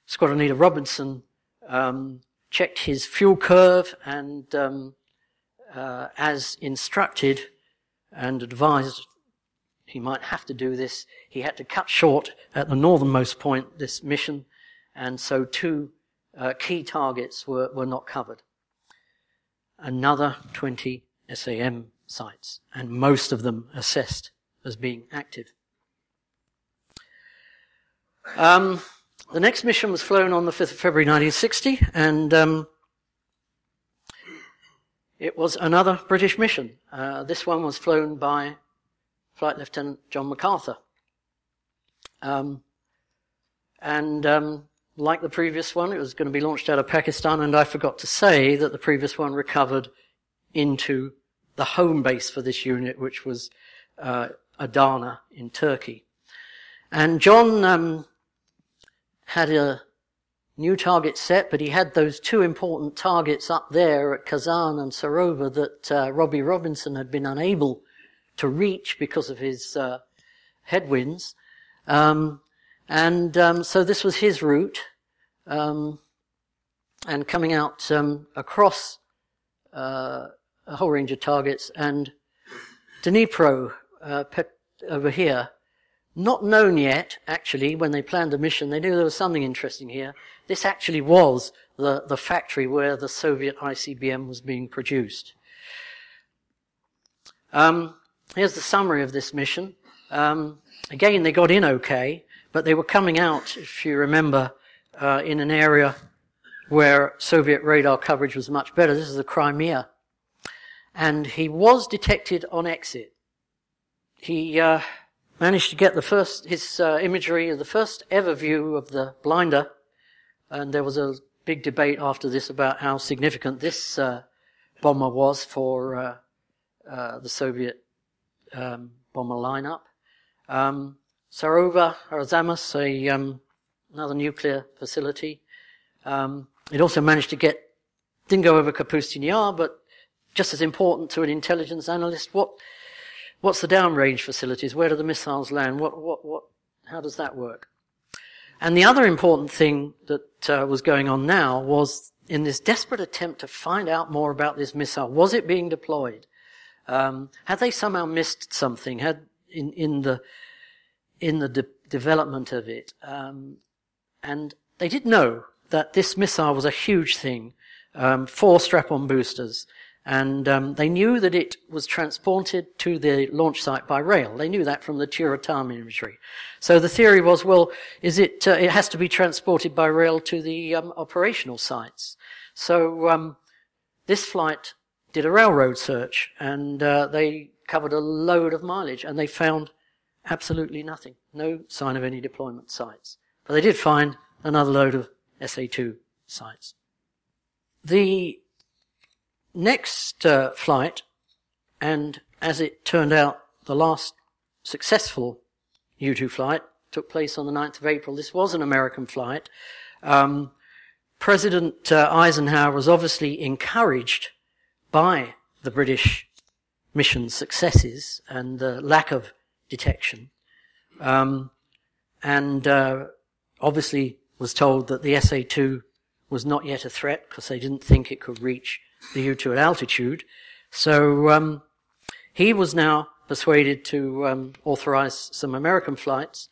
Squadron Leader Robinson um, checked his fuel curve and, um, uh, as instructed and advised, he might have to do this. He had to cut short at the northernmost point this mission, and so two uh, key targets were, were not covered. Another 20 SAM sites, and most of them assessed as being active. Um, the next mission was flown on the 5th of February 1960, and um, it was another British mission. Uh, this one was flown by Flight Lieutenant John MacArthur. Um, and um, like the previous one, it was going to be launched out of Pakistan, and I forgot to say that the previous one recovered into the home base for this unit, which was uh, Adana in Turkey. And John um, had a new target set, but he had those two important targets up there at Kazan and Sarova that uh, Robbie Robinson had been unable to reach because of his uh, headwinds. Um, and um, so this was his route. Um, and coming out um, across uh, a whole range of targets, and Dnipro uh, over here, not known yet, actually, when they planned the mission, they knew there was something interesting here. This actually was the, the factory where the Soviet ICBM was being produced. Um, here's the summary of this mission. Um, again, they got in okay, but they were coming out, if you remember, uh, in an area where Soviet radar coverage was much better. This is the Crimea and he was detected on exit. He uh, managed to get the first his uh, imagery of the first ever view of the blinder, and there was a big debate after this about how significant this uh, bomber was for uh, uh, the Soviet um, bomber lineup. Um, Sarova a um, another nuclear facility. Um, it also managed to get didn't go over Kapustin Yar, but just as important to an intelligence analyst, what, what's the downrange facilities? Where do the missiles land? What, what, what, how does that work? And the other important thing that uh, was going on now was in this desperate attempt to find out more about this missile. Was it being deployed? Um, had they somehow missed something? Had in in the in the de- development of it? Um, and they did know that this missile was a huge thing. Um, four strap-on boosters, and um, they knew that it was transported to the launch site by rail. They knew that from the Tyuratam imagery. So the theory was, well, is it? Uh, it has to be transported by rail to the um, operational sites. So um, this flight did a railroad search, and uh, they covered a load of mileage, and they found absolutely nothing, no sign of any deployment sites. But they did find another load of SA2 sites. The next uh, flight, and as it turned out, the last successful U-2 flight took place on the 9th of April. This was an American flight. Um, President uh, Eisenhower was obviously encouraged by the British mission successes and the lack of detection. Um, and uh, obviously was told that the SA-2 was not yet a threat because they didn't think it could reach the U2 at altitude. So um, he was now persuaded to um, authorize some American flights,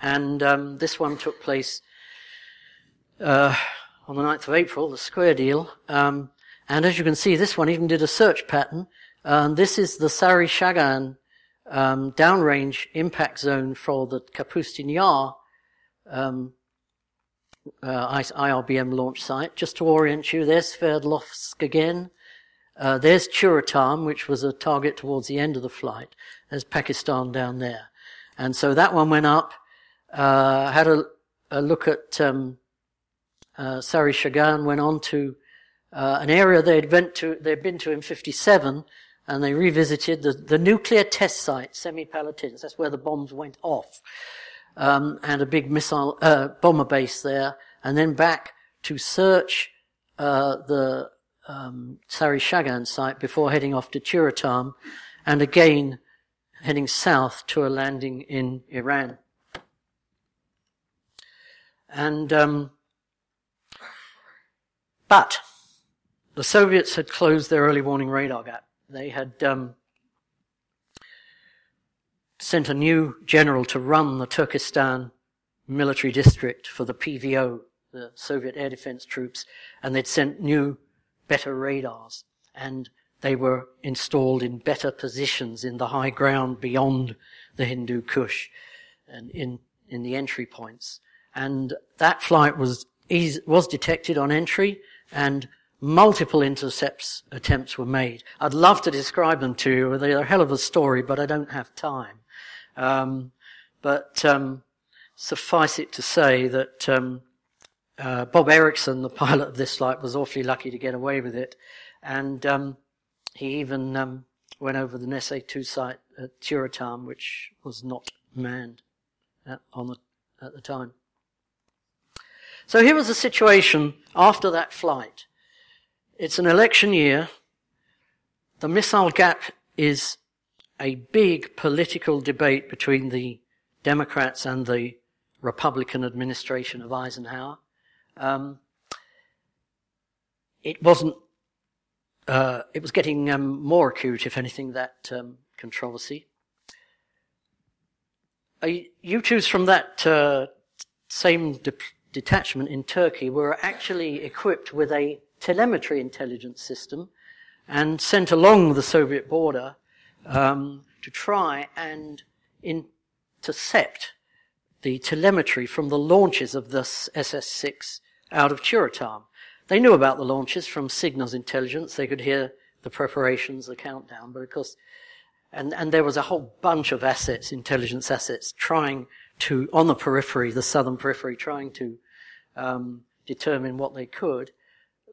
and um, this one took place uh, on the 9th of April, the square deal. Um, and as you can see, this one even did a search pattern. This is the Sari Shagan um, downrange impact zone for the Kapustin Yar um, uh, IRBM launch site. Just to orient you, there's Sverdlovsk again. Uh, there's Tyuratam, which was a target towards the end of the flight. There's Pakistan down there. And so that one went up, uh, had a, a, look at um, uh, Sari Shagan, went on to uh, an area they'd, went to, they'd been to in 57, and they revisited the, the nuclear test site, Semipalatinsk. That's where the bombs went off. Um, and a big missile, uh, bomber base there, and then back to search uh, the um, Sari Shagan site before heading off to Tyuratam, and again heading south to a landing in Iran. And um, but the Soviets had closed their early warning radar gap. They had um, sent a new general to run the Turkestan military district for the PVO, the Soviet air defense troops, and they'd sent new better radars and they were installed in better positions in the high ground beyond the Hindu Kush and in, in the entry points. And that flight was, was detected on entry and multiple intercepts attempts were made. I'd love to describe them to you. They're a hell of a story, but I don't have time. Um, but um, suffice it to say that um, uh, Bob Erickson, the <laughs> pilot of this flight, was awfully lucky to get away with it, and um, he even um, went over the sa 2 site at Tyuratam, which was not manned at, on the, at the time. So here was the situation after that flight. It's an election year. The missile gap is a big political debate between the Democrats and the Republican administration of Eisenhower. Um, it wasn't. Uh, it was getting um, more acute, if anything, that um, controversy. Uh, U2s from that uh, same de- detachment in Turkey were actually equipped with a telemetry intelligence system and sent along the Soviet border um, to try and intercept the telemetry from the launches of this SS-6 out of Tyuratam. They knew about the launches from Signals intelligence. They could hear the preparations, the countdown, but of course, and, and there was a whole bunch of assets, intelligence assets, trying to, on the periphery, the southern periphery, trying to um, determine what they could.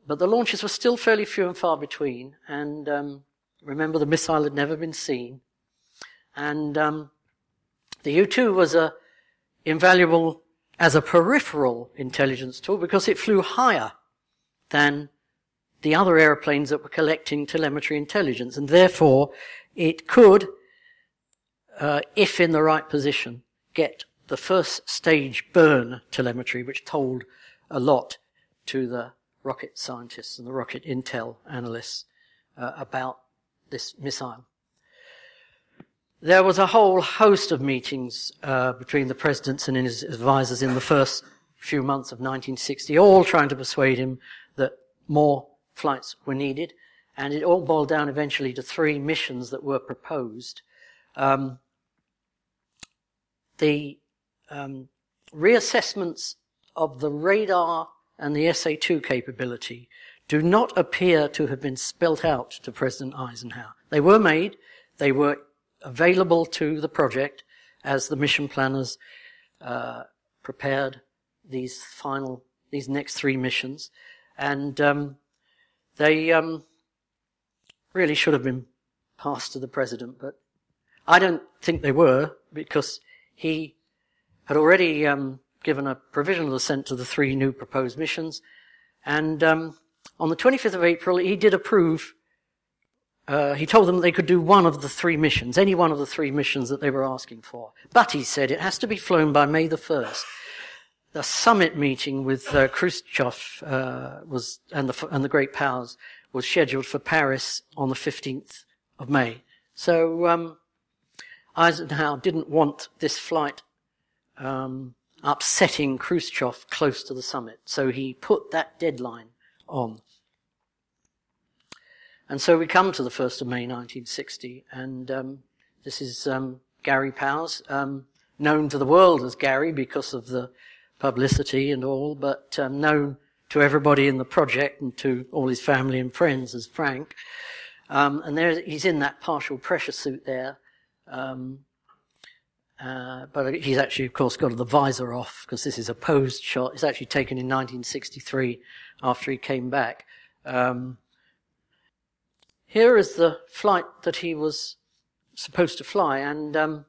But the launches were still fairly few and far between, and um, remember the missile had never been seen. And um, the U-2 was a invaluable as a peripheral intelligence tool because it flew higher than the other airplanes that were collecting telemetry intelligence, and therefore it could, uh, if in the right position, get the first stage burn telemetry, which told a lot to the rocket scientists and the rocket intel analysts uh, about this missile. There was a whole host of meetings uh, between the presidents and his advisors in the first few months of 1960, all trying to persuade him that more flights were needed. And it all boiled down eventually to three missions that were proposed. Um, the um, reassessments of the radar and the SA-2 capability do not appear to have been spelt out to President Eisenhower. They were made, they were available to the project as the mission planners uh, prepared these final, these next three missions, and um, they um, really should have been passed to the president, but I don't think they were because he had already um, given a provisional assent to the three new proposed missions, and um, on the 25th of April he did approve uh, he told them they could do one of the three missions, any one of the three missions that they were asking for. But he said it has to be flown by May the 1st. The summit meeting with uh, Khrushchev uh, was, and the, and the great powers was scheduled for Paris on the 15th of May. So um, Eisenhower didn't want this flight um, upsetting Khrushchev close to the summit, so he put that deadline on. And so we come to the 1st of May 1960, and um, this is um, Gary Powers, um, known to the world as Gary because of the publicity and all, but um, known to everybody in the project and to all his family and friends as Frank. Um, and there, he's in that partial pressure suit there. Uh, but he's actually, of course, got the visor off because this is a posed shot. It's actually taken in 1963 after he came back. Um, here is the flight that he was supposed to fly, and um,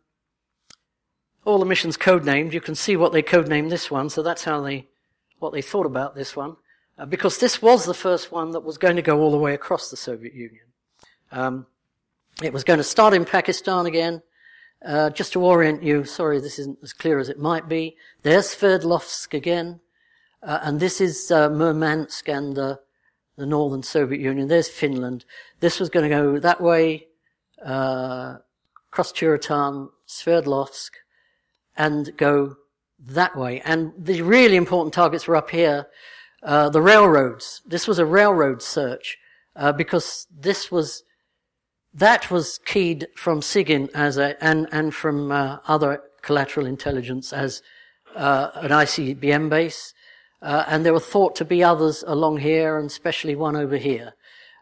all the missions codenamed. You can see what they codenamed this one, so that's how they, what they thought about this one, uh, because this was the first one that was going to go all the way across the Soviet Union. Um, it was going to start in Pakistan again. Uh, just to orient you, sorry, this isn't as clear as it might be. There's Sverdlovsk again, uh, and this is uh, Murmansk and the, the northern Soviet Union. There's Finland. This was going to go that way, uh, cross Sverdlovsk, and go that way. And the really important targets were up here. Uh, the railroads. This was a railroad search uh, because this was that was keyed from SIGINT as a and and from uh, other collateral intelligence as uh, an ICBM base, uh, and there were thought to be others along here, and especially one over here.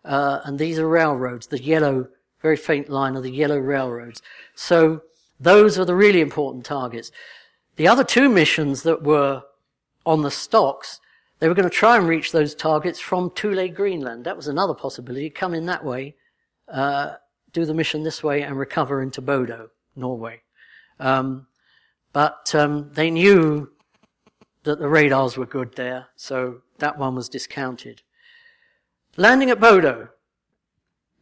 Uh, and these are railroads. The yellow, very faint line of the yellow railroads. So those are the really important targets. The other two missions that were on the stocks, they were going to try and reach those targets from Thule, Greenland. That was another possibility. Come in that way, uh, do the mission this way, and recover into Bodo, Norway. Um, but um, they knew that the radars were good there, so that one was discounted. Landing at Bodo,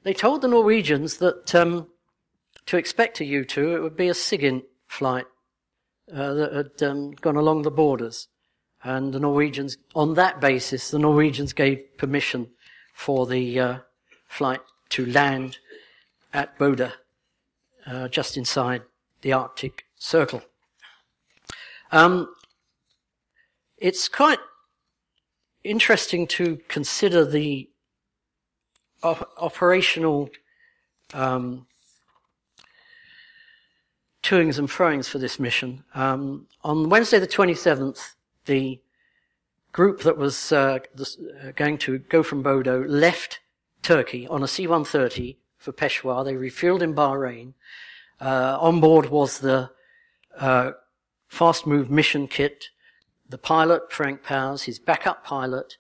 they told the Norwegians that um, to expect a U-2, it would be a SIGINT flight uh, that had um, gone along the borders. And the Norwegians, on that basis, the Norwegians gave permission for the uh, flight to land at Bodo, uh, just inside the Arctic Circle. Um, it's quite interesting to consider the op- operational um, toings and froings for this mission. Um, on Wednesday the 27th, the group that was uh, uh, going to go from Bodo left Turkey on a C-130 for Peshawar. They refueled in Bahrain. Uh, on board was the uh, fast move mission kit, the pilot, Frank Powers, his backup pilot,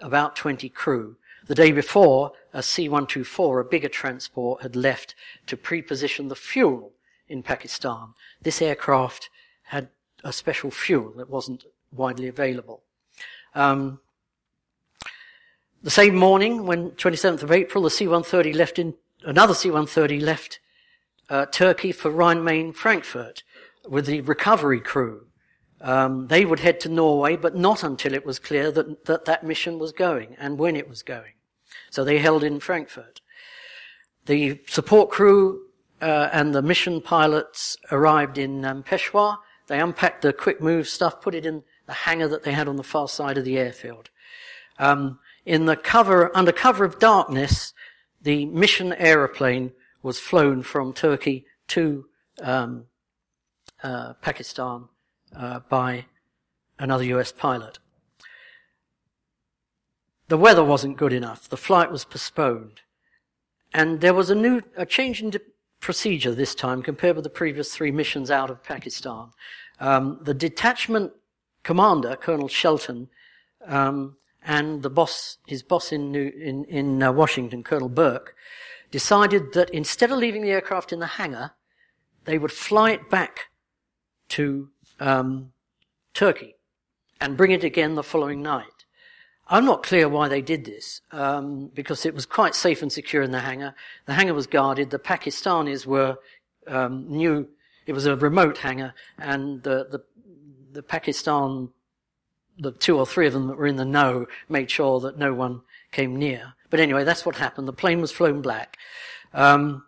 about 20 crew. The day before, a C-124, a bigger transport, had left to pre-position the fuel in Pakistan. This aircraft had a special fuel that wasn't widely available. Um, the same morning, when 27th of April, the C-130 left in, another C-130 left uh, Turkey for Rhein-Main Frankfurt with the recovery crew. Um, they would head to Norway, but not until it was clear that, that that mission was going and when it was going. So they held in Frankfurt. The support crew uh, and the mission pilots arrived in um, Peshawar. They unpacked the quick move stuff, put it in the hangar that they had on the far side of the airfield. Um, in the cover, under cover of darkness, the mission aeroplane was flown from Turkey to um, uh, Pakistan uh, by another US pilot. The weather wasn't good enough. The flight was postponed. And there was a new, a change in procedure this time compared with the previous three missions out of Pakistan. Um, the detachment commander, Colonel Shelton, um, and the boss, his boss in, New, in, in uh, Washington, Colonel Burke, decided that instead of leaving the aircraft in the hangar, they would fly it back to um, Turkey and bring it again the following night. I'm not clear why they did this, um, because it was quite safe and secure in the hangar. The hangar was guarded. The Pakistanis were um, knew it was a remote hangar, and the, the the Pakistan, the two or three of them that were in the know, made sure that no one came near. But anyway, that's what happened. The plane was flown black. Um,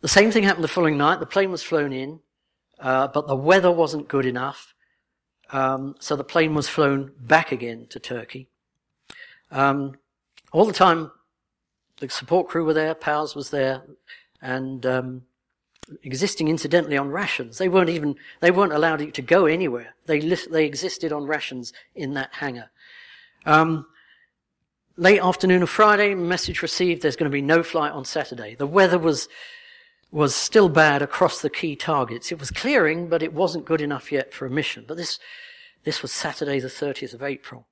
the same thing happened the following night. The plane was flown in, uh, but the weather wasn't good enough. Um, so the plane was flown back again to Turkey. Um, all the time, the support crew were there, Powers was there, and um, existing incidentally on rations. They weren't even they weren't allowed to go anywhere. They they existed on rations in that hangar. Um, late afternoon of Friday, message received. There's going to be no flight on Saturday. The weather was was still bad across the key targets. It was clearing, but it wasn't good enough yet for a mission. But this this was Saturday, the 30th of April.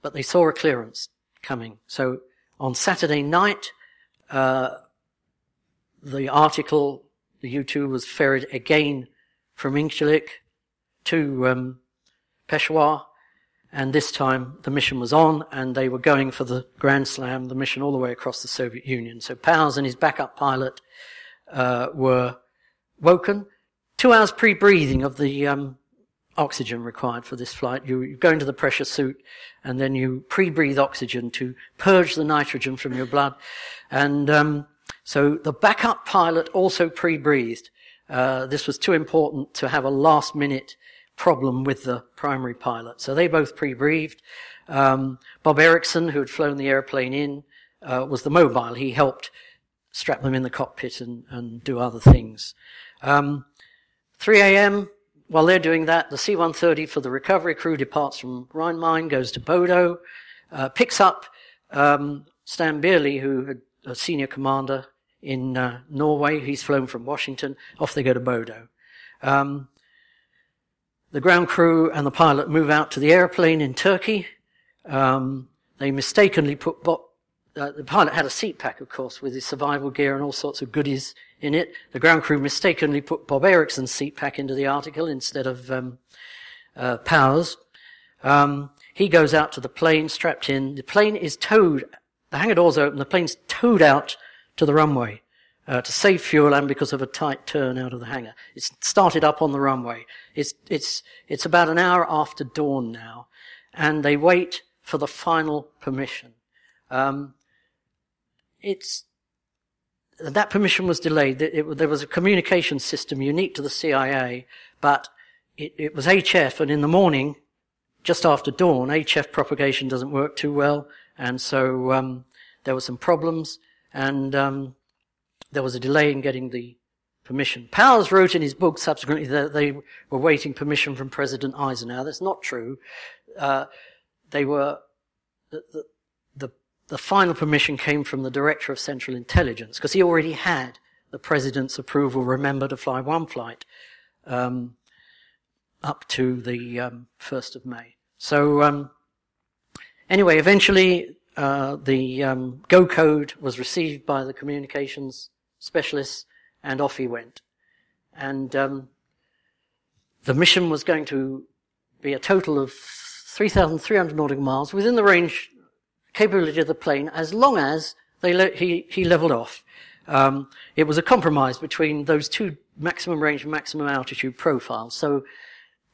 But they saw a clearance coming. So on Saturday night, uh, the article the U-2 was ferried again from Incirlik to um, Peshawar, and this time the mission was on, and they were going for the Grand Slam, the mission all the way across the Soviet Union. So Powers and his backup pilot uh, were woken. Two hours pre-breathing of the um, oxygen required for this flight. You, you, go into the pressure suit, and then you pre-breathe oxygen to purge the nitrogen from your blood, and um, so the backup pilot also pre-breathed. Uh, this was too important to have a last minute problem with the primary pilot. So they both pre-breathed. Um, Bob Erickson, who had flown the airplane in, uh, was the mobile. He helped strap them in the cockpit and, and do other things. Um, 3 a.m. While they're doing that, the C-130 for the recovery crew departs from Rhein goes to Bodo, uh, picks up um, Stan Beerli, who had a senior commander in uh, Norway. He's flown from Washington. Off they go to Bodo. Um, the ground crew and the pilot move out to the airplane in Turkey. Um, they mistakenly put Bob, uh, the pilot had a seat pack, of course, with his survival gear and all sorts of goodies in it. The ground crew mistakenly put Bob Erickson's seat pack into the article instead of um, uh, Powers. Um, he goes out to the plane, strapped in. The plane is towed. The hangar doors open. The plane's towed out to the runway uh, to save fuel and because of a tight turn out of the hangar. It's started up on the runway. It's, it's, it's about an hour after dawn now, and they wait for the final permission. Um, it's, that permission was delayed. It, it, there was a communication system unique to the CIA, but it, it was HF, and in the morning, just after dawn, HF propagation doesn't work too well, and so um, there were some problems and um, there was a delay in getting the permission. Powers wrote in his book subsequently that they were waiting permission from President Eisenhower. That's not true. Uh, they were the, the, the, final permission came from the Director of Central Intelligence because he already had the President's approval. Remember to fly one flight um, up to the um, first of May. So um, anyway, eventually uh, the um, Go code was received by the communications specialists, and off he went. And um, the mission was going to be a total of 3,300 nautical miles within the range capability of the plane, as long as they le- he he leveled off. Um, it was a compromise between those two maximum range and maximum altitude profiles. So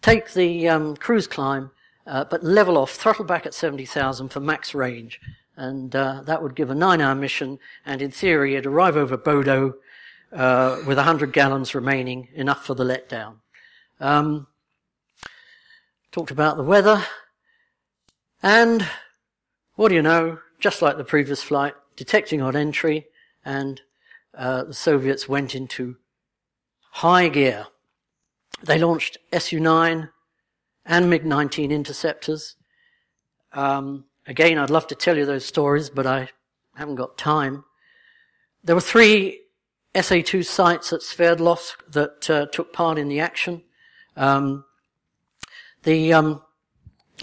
take the um, cruise climb uh, but level off, throttle back at 70,000 for max range. And uh, that would give a nine hour mission, and in theory, it'd arrive over Bodo uh, with 100 gallons remaining, enough for the letdown. Um, talked about the weather, and what do you know? Just like the previous flight, detecting odd entry, and uh, the Soviets went into high gear. They launched Su 9 and MiG 19 interceptors. Um, again, I'd love to tell you those stories, but I haven't got time. There were three SA 2 sites at Sverdlovsk that uh, took part in the action. Um, the um,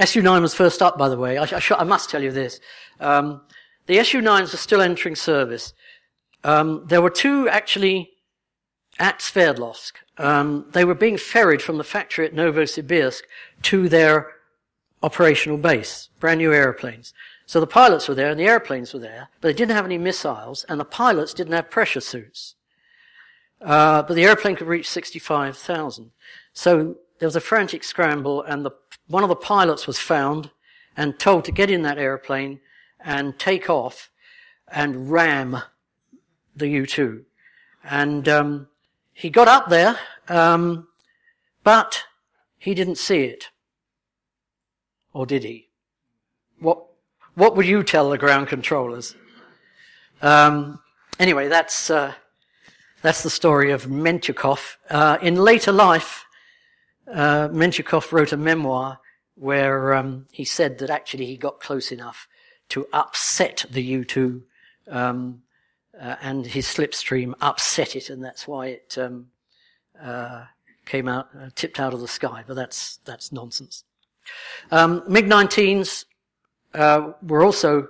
Su 9 was first up, by the way. I, I, sh- I must tell you this. Um, the Su 9s are still entering service. Um, there were two actually at Sverdlovsk. Um, they were being ferried from the factory at Novosibirsk to their operational base, brand new airplanes. So the pilots were there and the airplanes were there, but they didn't have any missiles and the pilots didn't have pressure suits. Uh, but the airplane could reach 65,000. So there was a frantic scramble and the, one of the pilots was found and told to get in that airplane and take off and ram the U-2. And um, he got up there, um, but he didn't see it. Or did he? What, what would you tell the ground controllers? Um, anyway, that's, uh, that's the story of Menchikov. Uh, in later life, uh, Menchikov wrote a memoir where um, he said that actually he got close enough to upset the U-2, um, uh, and his slipstream upset it, and that's why it um, uh, came out, uh, tipped out of the sky. But that's that's nonsense. Um, MiG-19s uh, were also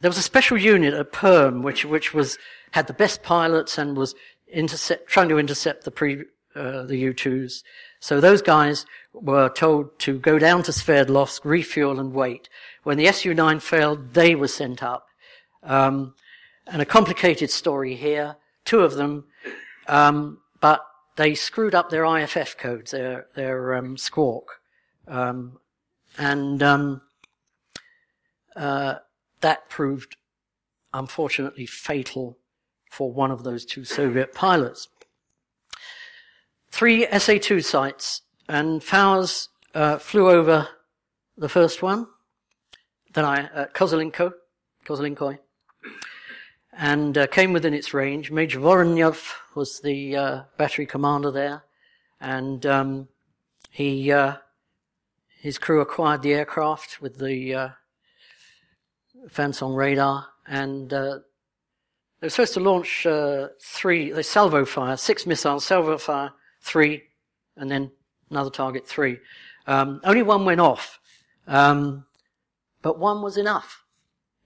there was a special unit at Perm which which was had the best pilots and was intercept, trying to intercept the pre uh, the U2s. So those guys were told to go down to Sverdlovsk, refuel and wait. When the Su-9 failed, they were sent up. Um, and a complicated story here. Two of them, um, but they screwed up their IFF codes, their their um, squawk, um, and um, uh, that proved unfortunately fatal for one of those two Soviet pilots. Three SA-2 sites, and Powers uh, flew over the first one, then I, uh, Kozelenko, Kozelinkoi, and uh, came within its range. Major Voronyov was the uh, battery commander there, and um, he uh, his crew acquired the aircraft with the uh, Fan Song radar, and uh, they were supposed to launch uh, three, they salvo fire, six missiles, salvo fire, three, and then another target, three. Um, only one went off, um, but one was enough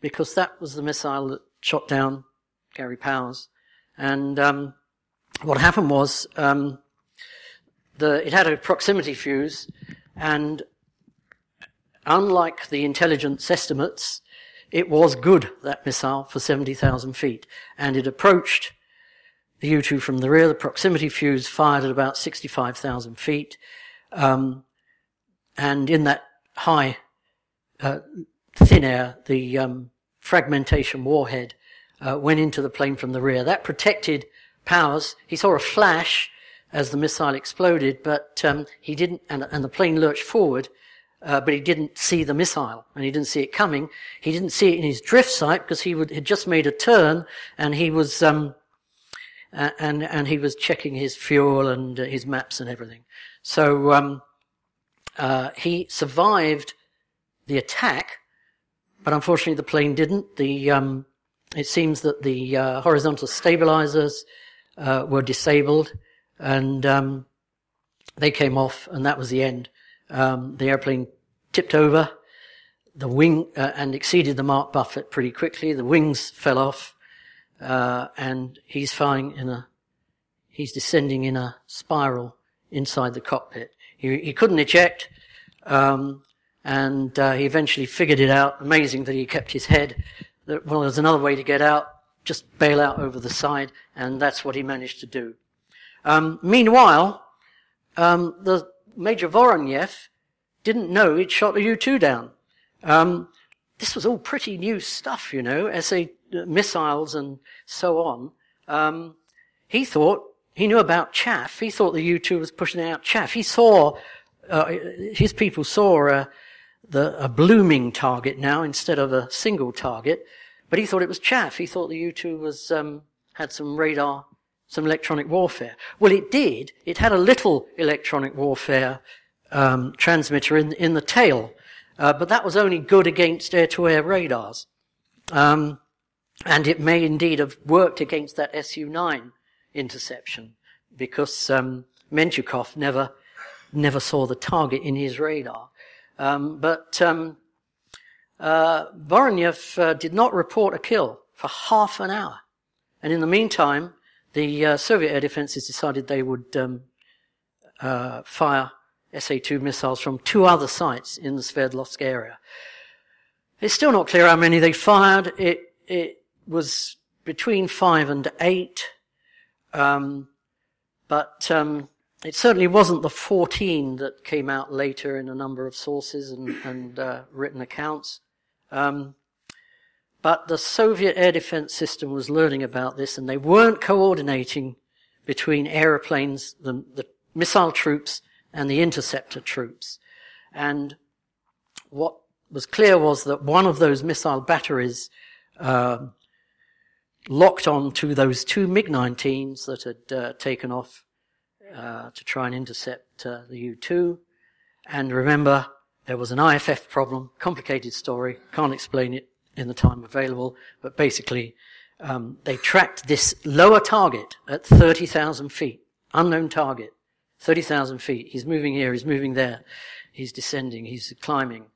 because that was the missile that shot down Gary Powers. And um, what happened was um, the, it had a proximity fuse, and unlike the intelligence estimates, it was good, that missile, for 70,000 feet. And it approached the U-2 from the rear. The proximity fuse fired at about 65,000 feet. Um, and in that high, uh, thin air, the um, fragmentation warhead uh, went into the plane from the rear. That protected Powers. He saw a flash as the missile exploded, but um, he didn't, and, and, the plane lurched forward, uh, but he didn't see the missile, and he didn't see it coming. He didn't see it in his drift sight because he would, had just made a turn, and he was, um, uh, and and he was checking his fuel and uh, his maps and everything. So um, uh, he survived the attack, but unfortunately the plane didn't. The um, it seems that the uh, horizontal stabilizers uh, were disabled, and um, they came off, and that was the end. Um, the airplane tipped over, the wing uh, and exceeded the Mach buffet pretty quickly. The wings fell off, uh, and he's flying in a he's descending in a spiral inside the cockpit. He, he couldn't eject. Um, and uh, he eventually figured it out. Amazing that he kept his head. Well, there's another way to get out. Just bail out over the side, and that's what he managed to do. Um, meanwhile, um, the Major Voronev didn't know he'd shot a U-2 down. Um, this was all pretty new stuff, you know, SA uh, missiles and so on. Um, he thought he knew about chaff. He thought the U-2 was pushing out chaff. He saw uh, his people saw a, the, a blooming target now instead of a single target, but he thought it was chaff. He thought the U-2 was um, had some radar, some electronic warfare. Well, it did. It had a little electronic warfare um, transmitter in in the tail, uh, but that was only good against air-to-air radars, um, and it may indeed have worked against that Su-9 interception because um, Menchikov never never saw the target in his radar. Um, but um, uh, Voronev uh, did not report a kill for half an hour. And in the meantime, the uh, Soviet air defenses decided they would um, uh, fire SA-2 missiles from two other sites in the Sverdlovsk area. It's still not clear how many they fired. It, it was between five and eight. Um, but um, it certainly wasn't the 14 that came out later in a number of sources and, <coughs> and uh, written accounts. Um, But the Soviet air defense system was learning about this and they weren't coordinating between aeroplanes, the, the missile troops and the interceptor troops. And what was clear was that one of those missile batteries uh, locked on to those two MiG-19s that had uh, taken off uh, to try and intercept uh, the U-2. And remember, there was an IFF problem, complicated story, can't explain it in the time available, but basically, um, they tracked this lower target at 30,000 feet, unknown target, 30,000 feet. He's moving here, he's moving there, he's descending, he's climbing.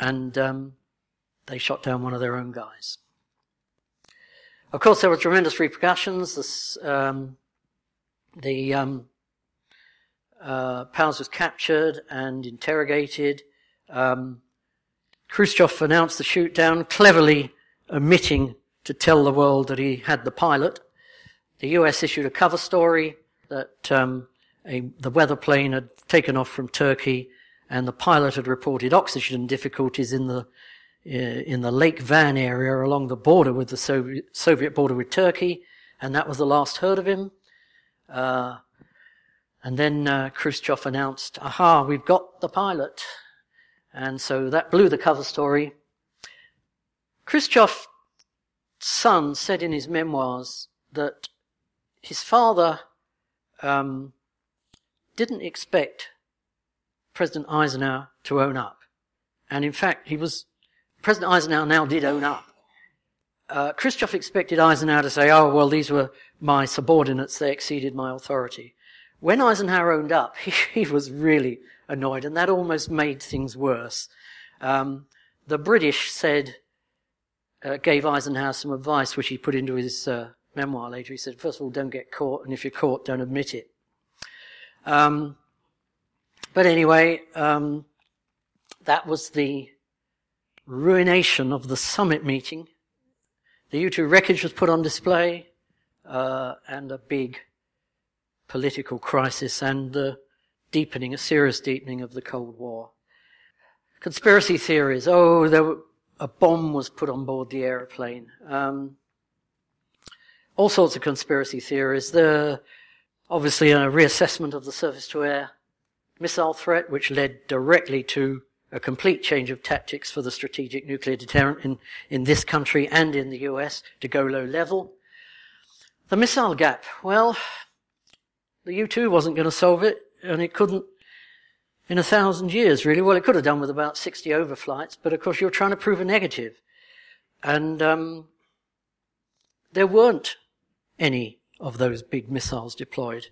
And um, they shot down one of their own guys. Of course, there were tremendous repercussions. This, um, the um, uh, Powers was captured and interrogated. Um, Khrushchev announced the shoot down, cleverly omitting to tell the world that he had the pilot. The US issued a cover story that um, a, the weather plane had taken off from Turkey and the pilot had reported oxygen difficulties in the uh, in the Lake Van area along the border with the Soviet, Soviet border with Turkey, and that was the last heard of him. Uh, and then uh, Khrushchev announced, aha, we've got the pilot. And so that blew the cover story. Khrushchev's son said in his memoirs that his father um, didn't expect President Eisenhower to own up. And in fact, he was, President Eisenhower now did own up. Uh, Khrushchev expected Eisenhower to say, oh, well, these were my subordinates, they exceeded my authority. When Eisenhower owned up, <laughs> he, he was really annoyed, and that almost made things worse. Um, the British said, uh, gave Eisenhower some advice, which he put into his uh, memoir later. He said, first of all, don't get caught, and if you're caught, don't admit it. Um, but anyway, um, that was the ruination of the summit meeting. The U2 wreckage was put on display, uh, and a big political crisis and the deepening, a serious deepening of the Cold War. Conspiracy theories. Oh, there were, a bomb was put on board the aeroplane. Um, all sorts of conspiracy theories. The obviously a reassessment of the surface-to-air missile threat, which led directly to a complete change of tactics for the strategic nuclear deterrent in, in this country and in the US to go low level. The missile gap. Well, the U2 wasn't going to solve it, and it couldn't in a thousand years, really. Well, it could have done with about 60 overflights, but of course you're trying to prove a negative. And um, there weren't any of those big missiles deployed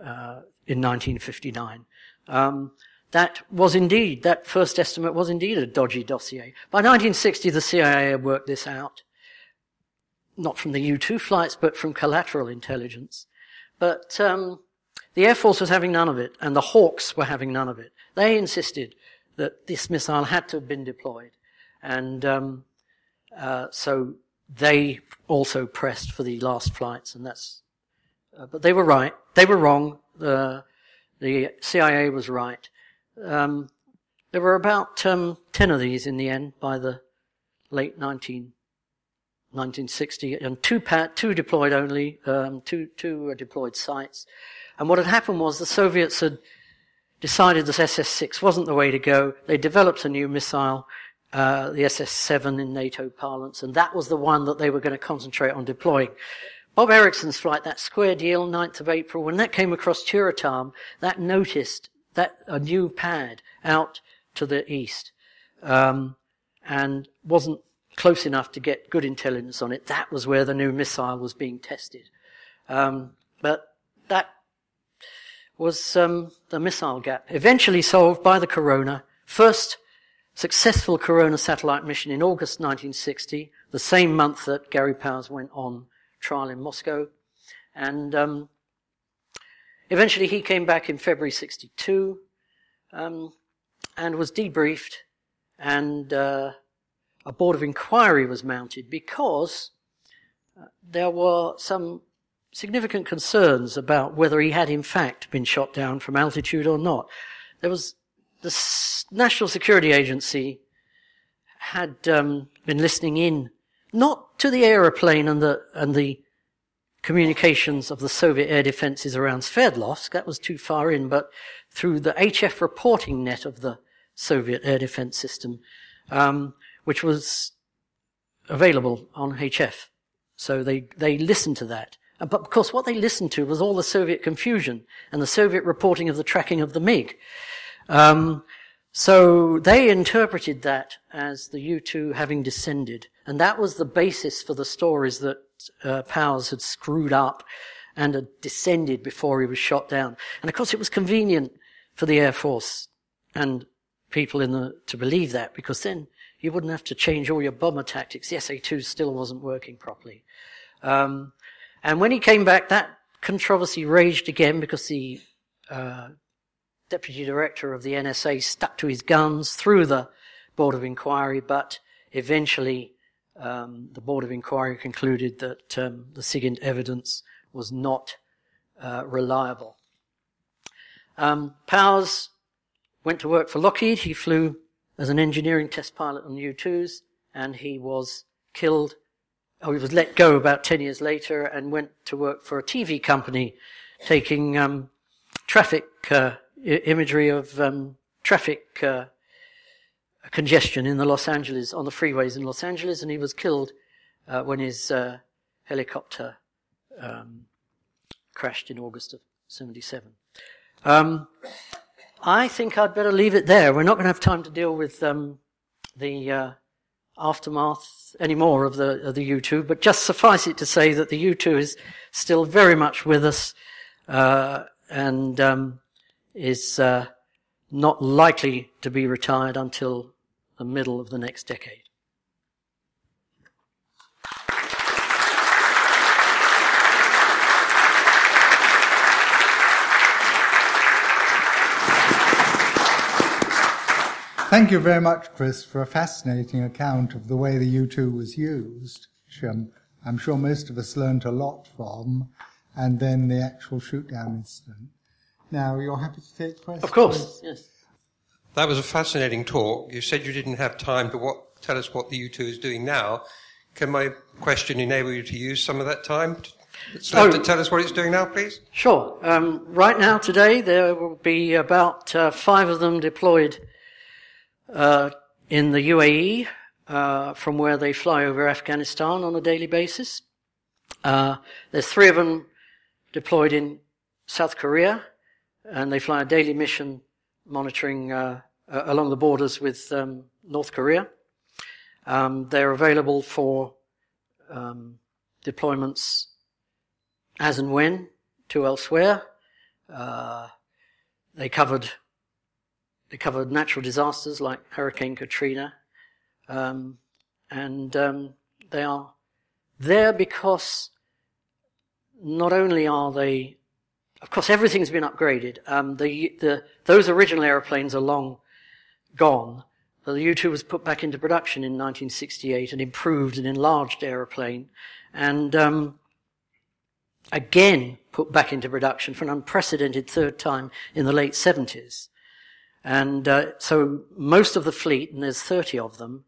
uh, in 1959. Um, that was indeed, that first estimate was indeed a dodgy dossier. By 1960, the CIA had worked this out. Not from the U-2 flights, but from collateral intelligence. But um, the Air Force was having none of it, and the Hawks were having none of it. They insisted that this missile had to have been deployed. And um, uh, so they also pressed for the last flights, and that's. Uh, but they were right. They were wrong. The the CIA was right. Um, there were about um, ten of these in the end by the late 19, 1960, and two two deployed only, um, two two deployed sites. And what had happened was the Soviets had decided that SS-6 wasn't the way to go. They developed a new missile uh, the SS-7 in NATO parlance, and that was the one that they were going to concentrate on deploying. Bob Ericsson's flight, that square deal, 9th of April, when that came across Tyuratam, that noticed that a new pad out to the east, um, and wasn't close enough to get good intelligence on it. That was where the new missile was being tested. Um, but that was um, the missile gap, eventually solved by the Corona. First successful Corona satellite mission in August 1960, the same month that Gary Powers went on trial in Moscow. And um, eventually he came back in February 62 um, and was debriefed, and uh, a board of inquiry was mounted because uh, there were some significant concerns about whether he had in fact been shot down from altitude or not. There was the National Security Agency had um, been listening in not to the aeroplane and the, and the communications of the Soviet air defenses around Sverdlovsk. That was too far in, but through the HF reporting net of the Soviet air defense system, um, which was available on HF. So they, they listened to that. But of course, what they listened to was all the Soviet confusion and the Soviet reporting of the tracking of the MiG. Um, so they interpreted that as the U-2 having descended. And that was the basis for the stories that uh, Powers had screwed up and had descended before he was shot down. And of course, it was convenient for the Air Force and people in the, to believe that because then you wouldn't have to change all your bomber tactics. The SA-2 still wasn't working properly. Um, and when he came back, that controversy raged again because the uh, deputy director of the NSA stuck to his guns through the Board of Inquiry, but eventually um, the Board of Inquiry concluded that um, the SIGINT evidence was not uh, reliable. Um, Powers went to work for Lockheed. He flew as an engineering test pilot on U-2s, and he was killed. Oh, he was let go about 10 years later and went to work for a TV company taking um, traffic uh, imagery of um, traffic uh, congestion in the Los Angeles, on the freeways in Los Angeles, and he was killed uh, when his uh, helicopter um, crashed in August of 77. Um, I think I'd better leave it there. We're not going to have time to deal with um, the uh, aftermath anymore of the of the U2, but just suffice it to say that the U2 is still very much with us uh, and um, is uh, not likely to be retired until the middle of the next decade. Thank you very much, Chris, for a fascinating account of the way the U2 was used, which um, I'm sure most of us learned a lot from, and then the actual shoot-down incident. Now, you're happy to take questions? Of course, yes. That was a fascinating talk. You said you didn't have time to what, tell us what the U2 is doing now. Can my question enable you to use some of that time to, oh, to tell us what it's doing now, please? Sure. Um, right now, today, there will be about uh, five of them deployed uh, in the UAE, uh, from where they fly over Afghanistan on a daily basis. Uh, there's three of them deployed in South Korea, and they fly a daily mission monitoring uh, along the borders with um, North Korea. Um, they're available for um, deployments as and when to elsewhere. Uh, they covered they covered natural disasters like Hurricane Katrina. Um, and um, they are there because not only are they, of course, everything's been upgraded. Um, the, the, those original aeroplanes are long gone. The U-2 was put back into production in 1968, an improved and enlarged aeroplane, and um, again put back into production for an unprecedented third time in the late 70s. And uh, so most of the fleet, and there's 30 of them,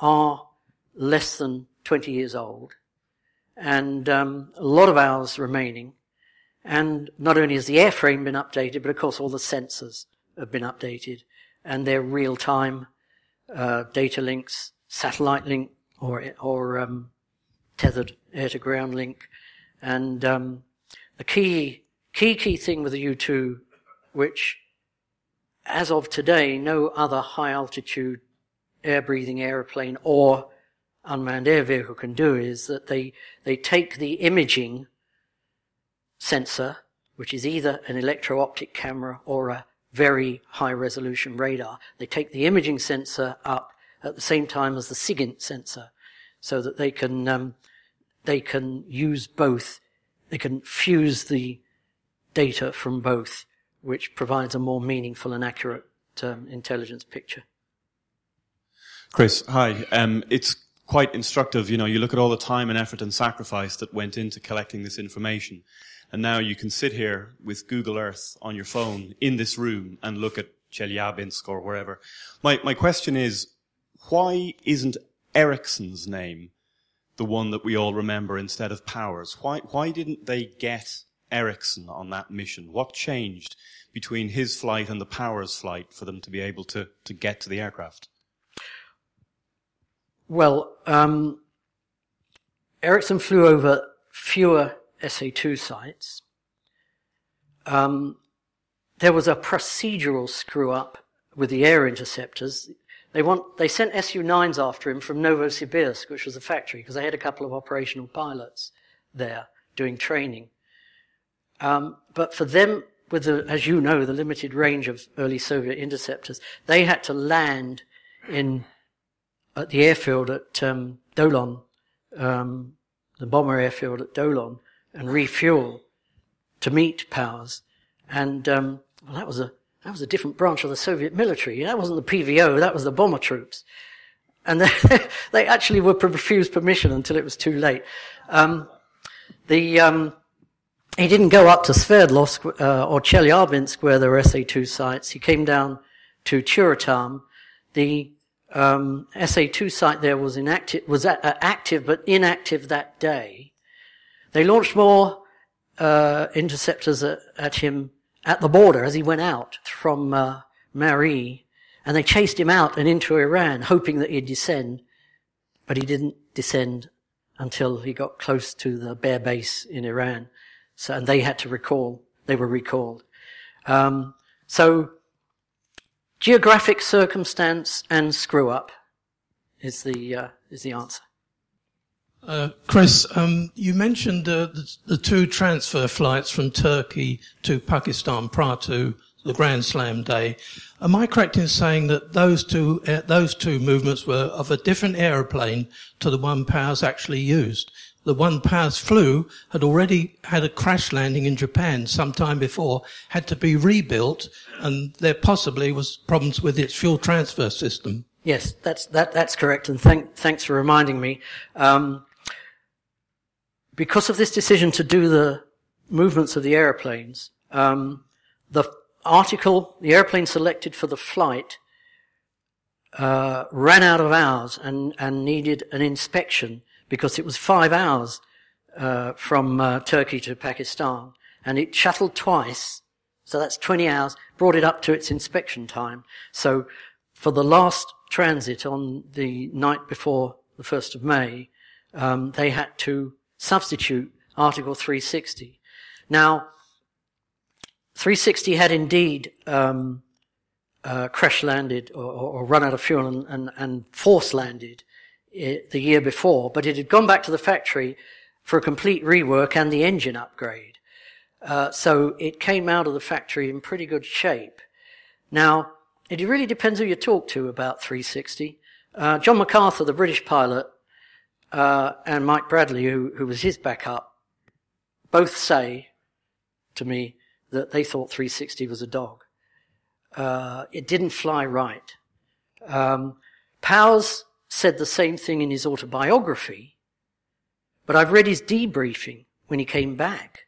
are less than 20 years old. And um, a lot of hours remaining. And not only has the airframe been updated, but of course all the sensors have been updated. And they're real-time uh, data links, satellite link, or, or um, tethered air-to-ground link. And um, the key, key, key thing with the U2, which as of today, no other high altitude air breathing airplane or unmanned air vehicle can do is that they, they take the imaging sensor, which is either an electro optic camera or a very high resolution radar. They take the imaging sensor up at the same time as the SIGINT sensor so that they can, um, they can use both. They can fuse the data from both which provides a more meaningful and accurate um, intelligence picture. Chris, hi. Um, it's quite instructive. You know, you look at all the time and effort and sacrifice that went into collecting this information. And now you can sit here with Google Earth on your phone in this room and look at Chelyabinsk or wherever. My, my question is, why isn't Ericsson's name the one that we all remember instead of Powers? Why, why didn't they get Ericsson on that mission? What changed between his flight and the Powers flight for them to be able to, to get to the aircraft? Well, um, Ericsson flew over fewer SA2 sites. Um, there was a procedural screw up with the air interceptors. They want, they sent Su-9s after him from Novosibirsk, which was a factory, because they had a couple of operational pilots there doing training. Um, but for them, with the, as you know, the limited range of early Soviet interceptors, they had to land in at the airfield at um, Dolon, um, the bomber airfield at Dolon, and refuel to meet Powers. And um, well, that was a that was a different branch of the Soviet military. That wasn't the PVO. That was the bomber troops. And <laughs> they, actually were refused permission until it was too late. Um, the um, he didn't go up to Sverdlovsk uh, or Chelyabinsk where there were SA2 sites. He came down to Tyuratam. The um, SA2 site there was inactive, was uh, active but inactive that day. They launched more uh, interceptors at, at, him at the border as he went out from uh, and they chased him out and into Iran, hoping that he'd descend, but he didn't descend until he got close to the Bear base in Iran. So, and they had to recall, they were recalled. Um, so, geographic circumstance and screw up is the, uh, is the answer. Uh, Chris, um, you mentioned uh, the, the, two transfer flights from Turkey to Pakistan prior to the Grand Slam day. Am I correct in saying that those two uh, those two movements were of a different aeroplane to the one Powers actually used? the one Powers flew had already had a crash landing in Japan some time before, had to be rebuilt, and there possibly was problems with its fuel transfer system. Yes, that's that, that's correct, and thank, thanks for reminding me. Um, because of this decision to do the movements of the aeroplanes, um, the article, the airplane selected for the flight, uh, ran out of hours and, and needed an inspection because it was five hours uh, from uh, Turkey to Pakistan, and it shuttled twice. So that's 20 hours, brought it up to its inspection time. So for the last transit on the night before the 1st of May, um, they had to substitute Article 360. Now, 360 had indeed um, uh, crash landed or, or, run out of fuel and, and, and force landed the year before, but it had gone back to the factory for a complete rework and the engine upgrade. Uh, so it came out of the factory in pretty good shape. Now, it really depends who you talk to about 360. Uh, John MacArthur, the British pilot, uh, and Mike Bradley, who, who was his backup, both say to me that they thought 360 was a dog. Uh, it didn't fly right. Um, Powers said the same thing in his autobiography, but I've read his debriefing when he came back.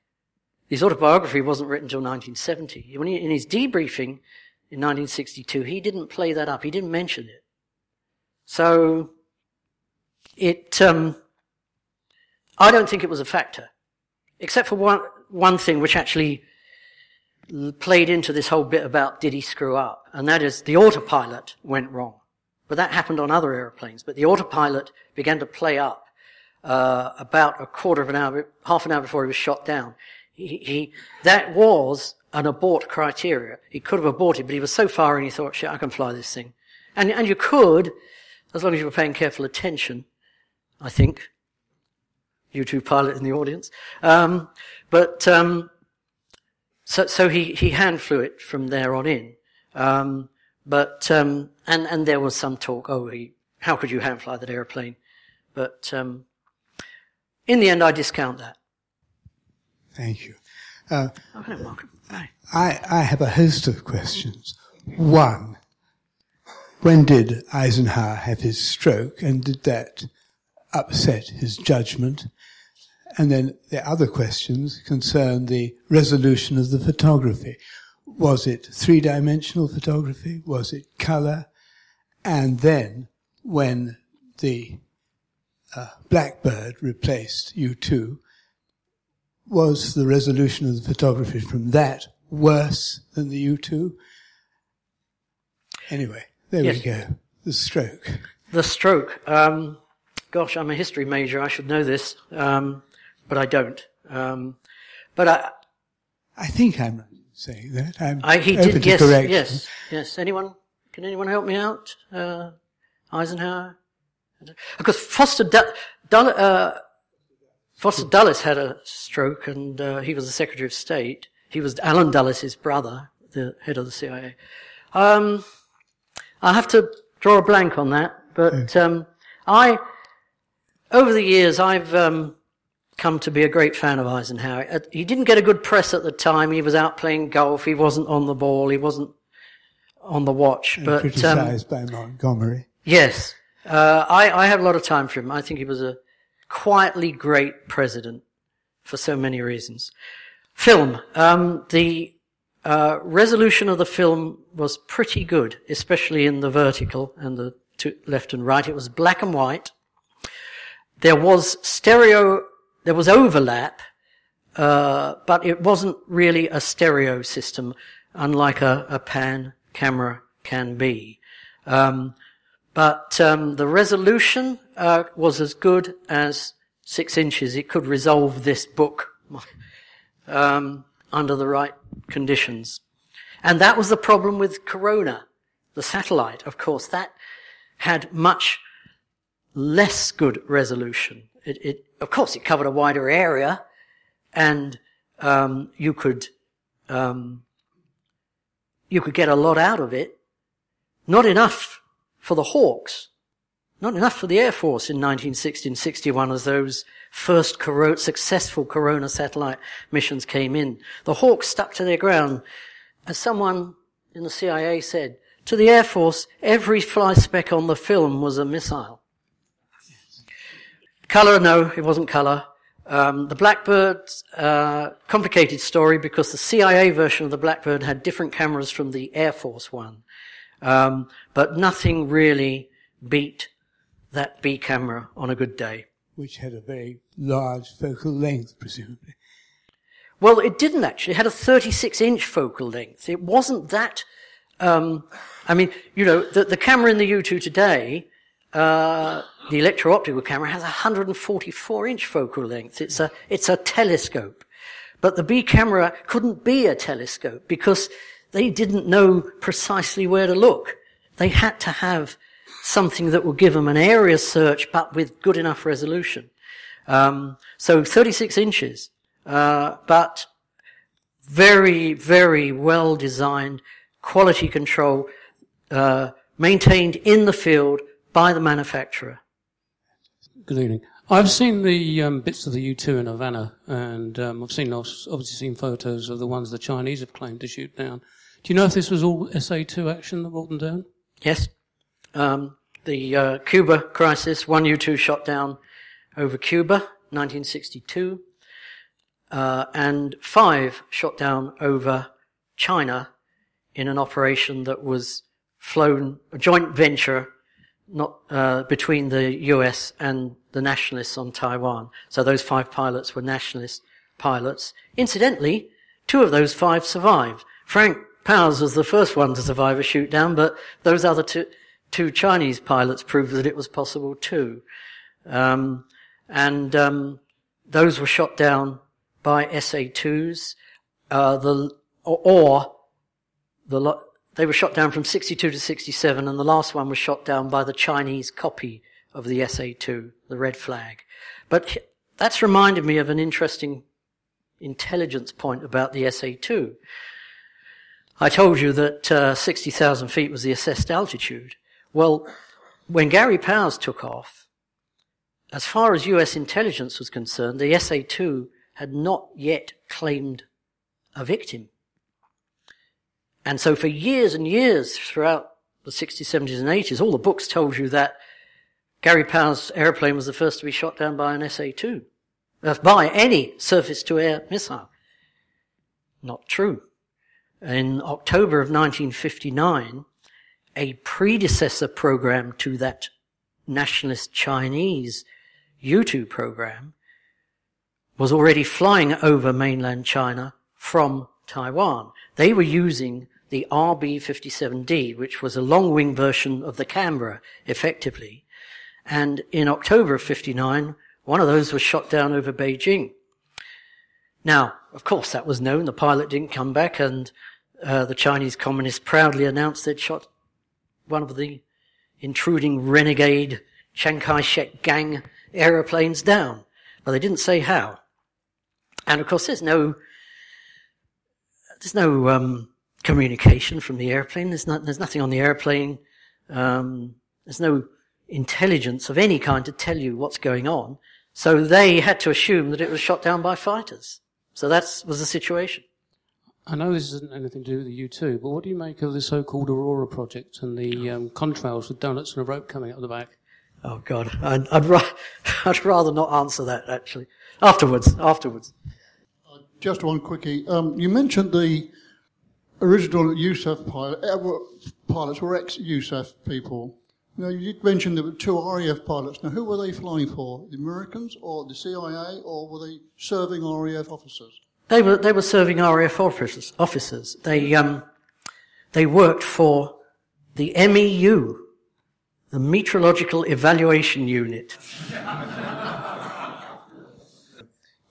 His autobiography wasn't written until 1970. When he, in his debriefing in 1962, he didn't play that up. He didn't mention it. So, it, um, I don't think it was a factor. Except for one, one thing which actually played into this whole bit about did he screw up? And that is the autopilot went wrong. But that happened on other airplanes. But the autopilot began to play up uh, about a quarter of an hour, half an hour before he was shot down. He, he, that was an abort criteria. He could have aborted, but he was so far and he thought, shit, I can fly this thing. And, and you could, as long as you were paying careful attention, I think. U-2 pilot in the audience. Um, but, um, so, so he, he hand flew it from there on in. Um, but, um, and, and there was some talk, oh, he, how could you hand fly that airplane? But, um, in the end, I discount that. Thank you. Uh, oh, hello, Markham. Hi. I, I have a host of questions. One, when did Eisenhower have his stroke and did that upset his judgment? And then the other questions concern the resolution of the photography. Was it three dimensional photography? Was it color? And then when the uh, Blackbird replaced U2, was the resolution of the photography from that worse than the U2? Anyway, there yes. we go. The stroke. The stroke. Um, gosh, I'm a history major. I should know this, um, but I don't. Um, but I. I think I'm saying that. I'm I, he did. Yes. Correction. Yes. Yes. Anyone? Can anyone help me out? Uh, Eisenhower. Because Foster Dulles, uh, Foster Dulles had a stroke, and uh, he was the Secretary of State. He was Allen Dulles's brother, the head of the CIA. Um, I have to draw a blank on that, but um, I, over the years, I've um, come to be a great fan of Eisenhower. Uh, he didn't get a good press at the time. He was out playing golf. He wasn't on the ball. He wasn't on the watch. And but criticized um, by Montgomery. Yes, uh, I, I have a lot of time for him. I think he was a quietly great president for so many reasons. Film. Um, the uh, resolution of the film was pretty good, especially in the vertical and the left and right. It was black and white. There was stereo, there was overlap, uh, but it wasn't really a stereo system, unlike a, a pan camera can be. Um, but um, the resolution uh, was as good as six inches. It could resolve this book. <laughs> Um, under the right conditions. And that was the problem with Corona, the satellite, of course. That had much less good resolution. It, it of course, it covered a wider area, and um, you could um, you could get a lot out of it. Not enough for the Hawks, not enough for the Air Force in 1960 and 61 as those first successful Corona satellite missions came in. The Hawks stuck to their ground. As someone in the CIA said, to the Air Force, every fly speck on the film was a missile. Color, no, it wasn't color. Um, the Blackbird, uh, complicated story because the CIA version of the Blackbird had different cameras from the Air Force one. Um, but nothing really beat that B camera on a good day. Which had a very large focal length, presumably. Well, it didn't actually. It had a 36 inch focal length. It wasn't that, um, I mean, you know, the, the camera in the U2 today, uh, the electro-optical camera has a 144 inch focal length. It's a, it's a telescope. But the B camera couldn't be a telescope because they didn't know precisely where to look. They had to have something that will give them an area search, but with good enough resolution. Um, so 36 inches, uh, but very, very well designed, quality control, uh, maintained in the field by the manufacturer. Good evening. I've seen the um, bits of the U2 in Havana, and um, I've seen obviously seen photos of the ones the Chinese have claimed to shoot down. Do you know if this was all SA2 action that brought them down? Yes. Um, the uh, Cuba crisis, one U-2 shot down over Cuba, 1962, uh, and five shot down over China in an operation that was flown, a joint venture, not uh, between the U.S. and the nationalists on Taiwan. So those five pilots were nationalist pilots. Incidentally, two of those five survived. Frank Powers was the first one to survive a shoot down, but those other two, two Chinese pilots proved that it was possible too. Um, and um, those were shot down by SA-2s, uh, the, or, or the, they were shot down from 62 to 67, and the last one was shot down by the Chinese copy of the SA-2, the red flag. But that's reminded me of an interesting intelligence point about the SA-2. I told you that uh, 60,000 feet was the assessed altitude. Well, when Gary Powers took off, as far as US intelligence was concerned, the SA 2 had not yet claimed a victim. And so for years and years throughout the 60s, 70s, and 80s, all the books told you that Gary Powers' airplane was the first to be shot down by an SA 2, uh, by any surface to air missile. Not true. In October of 1959, a predecessor program to that nationalist Chinese U-2 program was already flying over mainland China from Taiwan. They were using the RB-57D, which was a long-wing version of the Canberra, effectively. And in October of 59, one of those was shot down over Beijing. Now, of course, that was known. The pilot didn't come back, and uh, the Chinese communists proudly announced they'd shot one of the intruding renegade Chiang Kai-shek gang aeroplanes down. But they didn't say how. And of course, there's no, there's no um, communication from the airplane. There's, not, there's nothing on the airplane. Um, there's no intelligence of any kind to tell you what's going on. So they had to assume that it was shot down by fighters. So that was the situation. I know this isn't anything to do with the U2, but what do you make of the so-called Aurora project and the um, contrails with donuts and a rope coming up the back? Oh God, I'd, I'd, ra- <laughs> I'd rather not answer that actually. Afterwards, afterwards. Uh, just one quickie. Um, you mentioned the original USAF pilot, uh, pilots were ex-USAF people. Now, you did mention there were two RAF pilots. Now, who were they flying for? The Americans or the CIA, or were they serving RAF officers? They were they were serving RAF officers. Officers. They um, they worked for the MEU, the Meteorological Evaluation Unit. <laughs>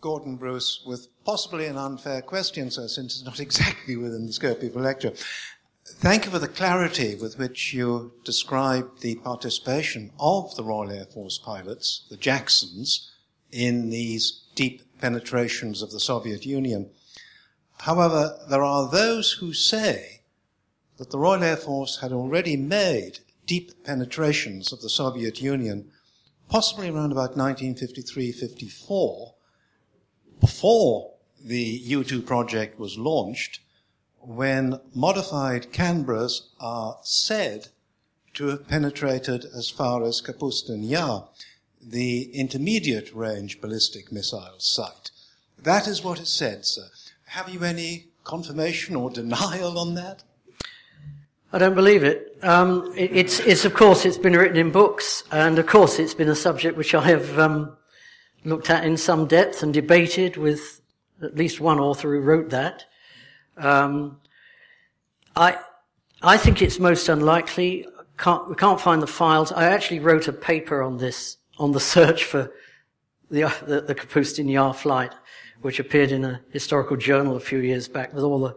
Gordon Bruce, with possibly an unfair question, sir, since it's not <laughs> exactly within the scope of a lecture. Thank you for the clarity with which you described the participation of the Royal Air Force pilots, the Jacksons, in these deep penetrations of the Soviet Union. However, there are those who say that the Royal Air Force had already made deep penetrations of the Soviet Union, possibly around about 1953-54, before the U-2 project was launched, when modified Canberras are said to have penetrated as far as Kapustin Yar, the intermediate range ballistic missile site. That is what is said, sir. Have you any confirmation or <laughs> denial on that? I don't believe it. Um, it. it's, it's, of course, it's been written in books, and of course, it's been a subject which I have um, looked at in some depth and debated with at least one author who wrote that. Um, I, I think it's most unlikely. Can't, we can't find the files. I actually wrote a paper on this, on the search for the, the, the Kapustin Yar flight, which appeared in a historical journal a few years back with all the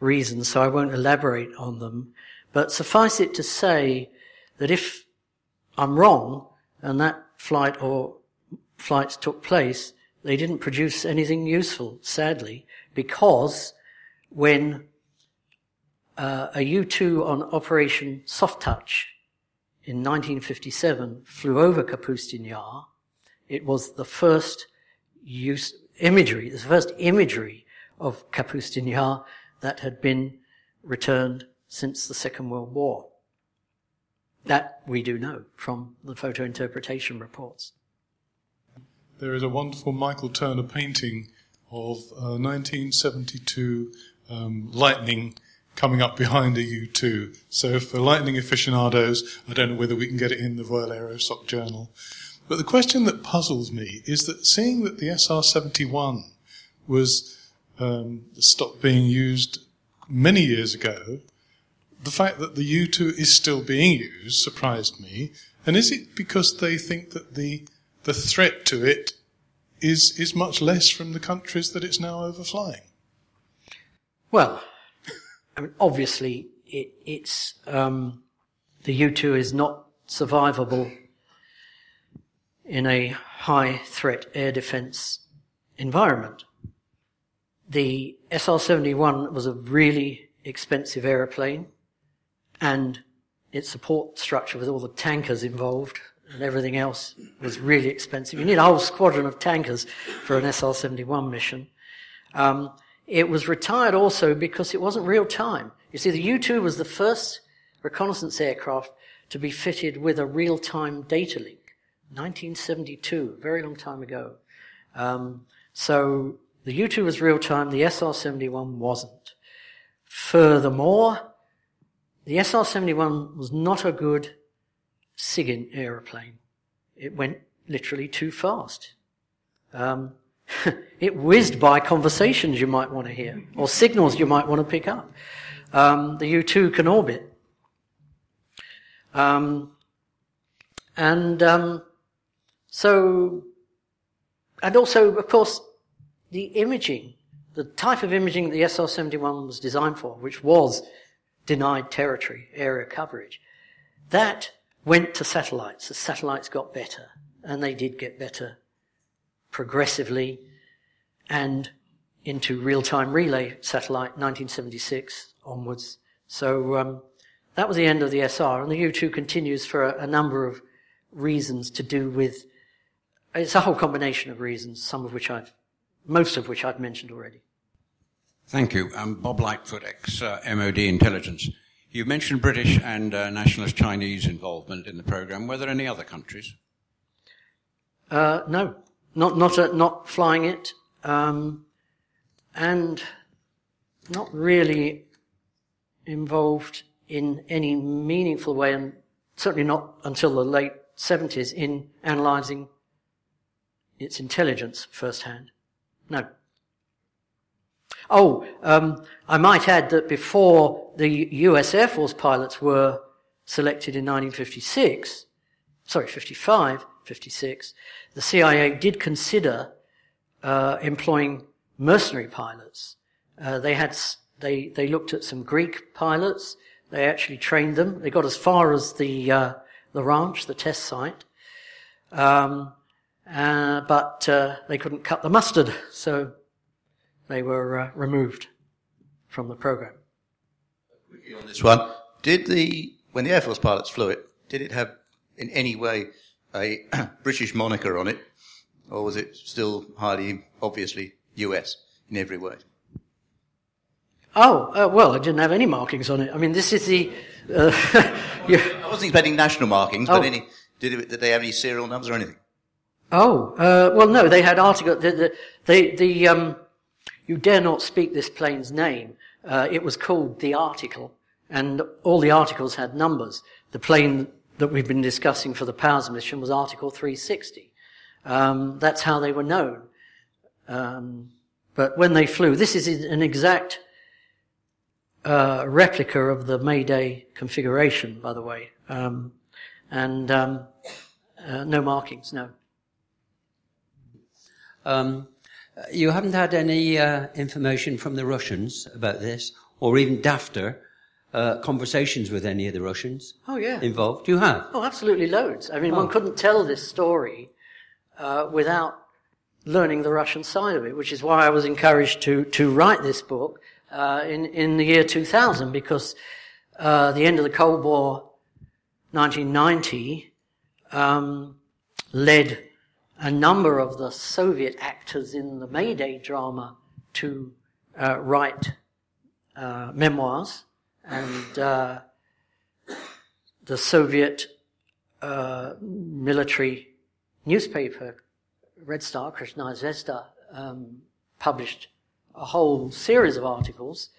reasons, so I won't elaborate on them. But suffice it to say that if I'm wrong and that flight or flights took place, they didn't produce anything useful, sadly, because when uh, a U-2 on Operation Soft Touch in 1957 flew over Kapustin Yar, it was the first use, imagery, the first imagery of Kapustin Yar that had been returned since the Second World War. That we do know from the photo interpretation reports. There is a wonderful Michael Turner painting of uh, 1972 um, lightning coming up behind a U2. So for lightning aficionados, I don't know whether we can get it in the Royal Aerosoc Journal. But the question that puzzles me is that seeing that the SR-71 was um, stopped being used many years ago, the fact that the U2 is still being used surprised me. And is it because they think that the the threat to it is is much less from the countries that it's now overflying? Well, I mean, obviously, it, it's um, the U2 is not survivable in a high threat air defense environment. The SR-71 was a really expensive aeroplane and its support structure with all the tankers involved and everything else was really expensive. You need a whole squadron of tankers for an SR-71 mission. Um, it was retired also because it wasn't real time. You see, the U-2 was the first reconnaissance aircraft to be fitted with a real-time data link. 1972, a very long time ago. Um, so the U-2 was real time, the SR-71 wasn't. Furthermore, the SR-71 was not a good SIGINT aeroplane. It went literally too fast. Um, <laughs> it whizzed by conversations you might want to hear, or signals you might want to pick up. Um, the U2 can orbit. Um, and um, so, and also, of course, the imaging, the type of imaging the SR 71 was designed for, which was denied territory, area coverage, that went to satellites. The satellites got better, and they did get better progressively, and into real-time relay satellite 1976 onwards. So um, that was the end of the SR, and the U2 continues for a, a number of reasons to do with. It's a whole combination of reasons, some of which I've, most of which I've mentioned already. Thank you. I'm Bob Lightfoot, ex uh, MOD intelligence. You mentioned British and uh, nationalist Chinese involvement in the program. Were there any other countries? Uh, no, not not uh, not flying it, um, and not really involved in any meaningful way, and certainly not until the late 70s in analysing its intelligence firsthand. No. Oh, um, I might add that before the US Air Force pilots were selected in 1956, sorry, 55, 56, the CIA did consider uh, employing mercenary pilots. Uh, they had they they looked at some Greek pilots. They actually trained them. They got as far as the uh, the ranch, the test site, um, uh, but uh, they couldn't cut the mustard, so they were uh, removed from the program. On this one, did the when the Air Force pilots flew it, did it have in any way a <clears throat> British moniker on it, or was it still highly obviously US in every way? Oh, uh, well, it didn't have any markings on it. I mean, this is the. Uh, <laughs> I wasn't expecting national markings, but Oh. any, did, it, did they have any serial numbers or anything? Oh, uh, well, no, they had article. The, the, the, the um, you dare not speak this plane's name. Uh, it was called the article, and all the articles had numbers. The plane that we've been discussing for the Powers mission was Article 360. Um, that's how they were known. Um, but when they flew, this is an exact uh, replica of the Mayday configuration, by the way, um, and um, uh, no markings, no. Um, you haven't had any uh, information from the Russians about this, or even DAFTR, uh, conversations with any of the Russians Oh yeah. involved. You have. Oh, absolutely loads. I mean, one Oh. couldn't tell this story uh, without learning the Russian side of it, which is why I was encouraged to to write this book uh, in in the year 2000 because uh, the end of the Cold War, 1990, um, led a number of the Soviet actors in the Mayday drama to uh, write uh, memoirs and. Uh, the Soviet uh, military newspaper, Red Star, Krasnaya Zvezda, um, published a whole series of articles.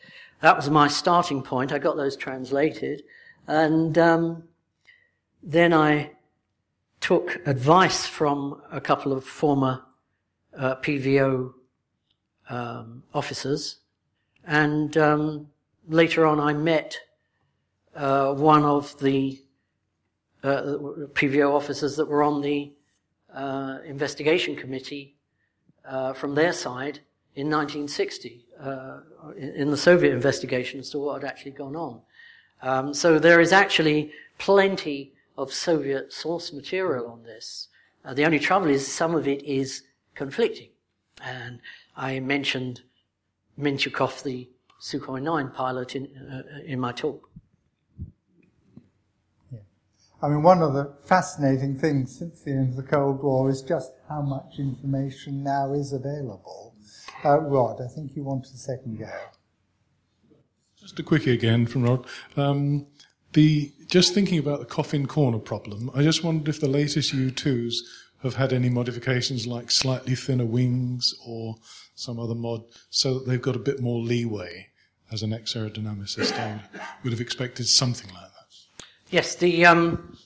That was my starting point. I got those translated. And um, then I took advice from a couple of former uh, PVO um, officers. And um, later on, I met uh, one of the uh, PVO officers that were on the uh, investigation committee uh, from their side in 1960 uh, in, the Soviet investigation as to what had actually gone on. Um, so there is actually plenty of Soviet source material on this. Uh, the only trouble is some of it is conflicting. And I mentioned Mentyukov, the Sukhoi 9 pilot, in, uh, in my talk. Yeah. I mean, one of the fascinating things since the end of the Cold War is just how much information now is available. Uh, Rod, I think you wanted a second go. Just a quickie again from Rod. Um, the just thinking about the coffin corner problem. I just wondered if the latest U2s have had any modifications like slightly thinner wings or some other mod, so that they've got a bit more leeway as an ex-aerodynamicist. I would have expected something like that. Yes, the um,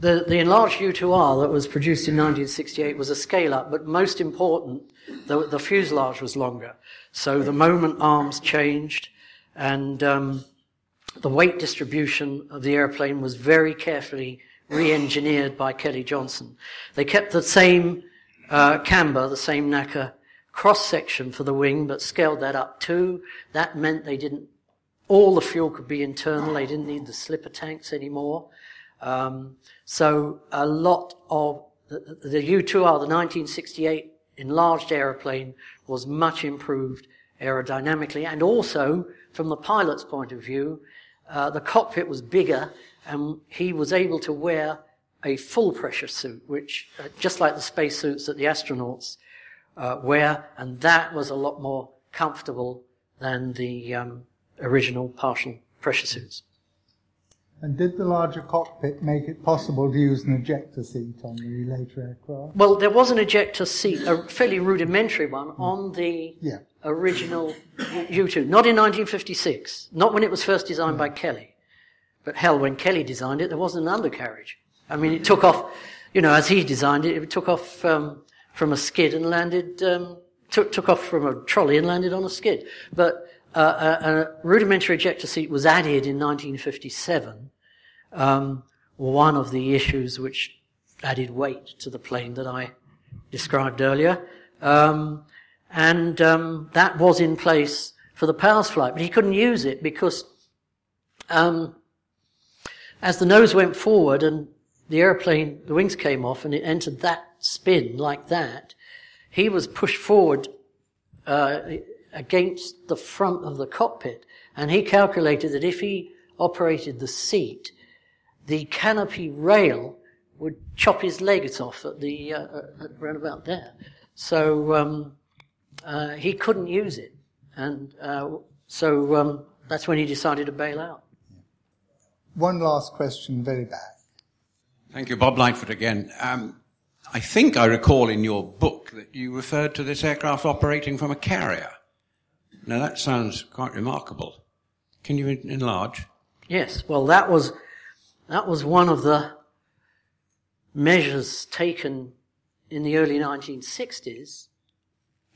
The, the enlarged U2R that was produced in 1968 was a scale up, but most important, the, the fuselage was longer. So the moment arms changed, and um, the weight distribution of the airplane was very carefully re-engineered by Kelly Johnson. They kept the same uh, camber, the same NACA cross section for the wing, but scaled that up too. That meant they didn't. All the fuel could be internal. They didn't need the slipper tanks anymore. Um, so a lot of the, the U2R, the 1968 enlarged aeroplane, was much improved aerodynamically, and also from the pilot's point of view, uh, the cockpit was bigger, and he was able to wear a full pressure suit, which uh, just like the space suits that the astronauts uh, wear, and that was a lot more comfortable than the um, original partial pressure suits. And did the larger cockpit make it possible to use an ejector seat on the later aircraft? Well, there was an ejector seat, a fairly rudimentary one, on the yeah. Original U2. Not in 1956, not when it was first designed by Kelly. But hell, when Kelly designed it, there wasn't an undercarriage. I mean, it took off, you know, as he designed it, it took off um, from a skid and landed, um, took, took off from a trolley and landed on a skid. But uh, a, a, rudimentary ejector seat was added in 1957. Um, one of the issues which added weight to the plane that I described earlier. Um, and um, that was in place for the Powers flight, but he couldn't use it because um, as the nose went forward and the airplane, the wings came off and it entered that spin like that, he was pushed forward uh, against the front of the cockpit. And he calculated that if he operated the seat, the canopy rail would chop his legs off at the uh, at about there. So um, uh, he couldn't use it, and uh, so um, that's when he decided to bail out. One last question, very back. Thank you, Bob Lightfoot again. Um, I think I recall in your book that you referred to this aircraft operating from a carrier. Now that sounds quite remarkable. Can you enlarge? Yes. Well, that was that was one of the measures taken in the early 1960s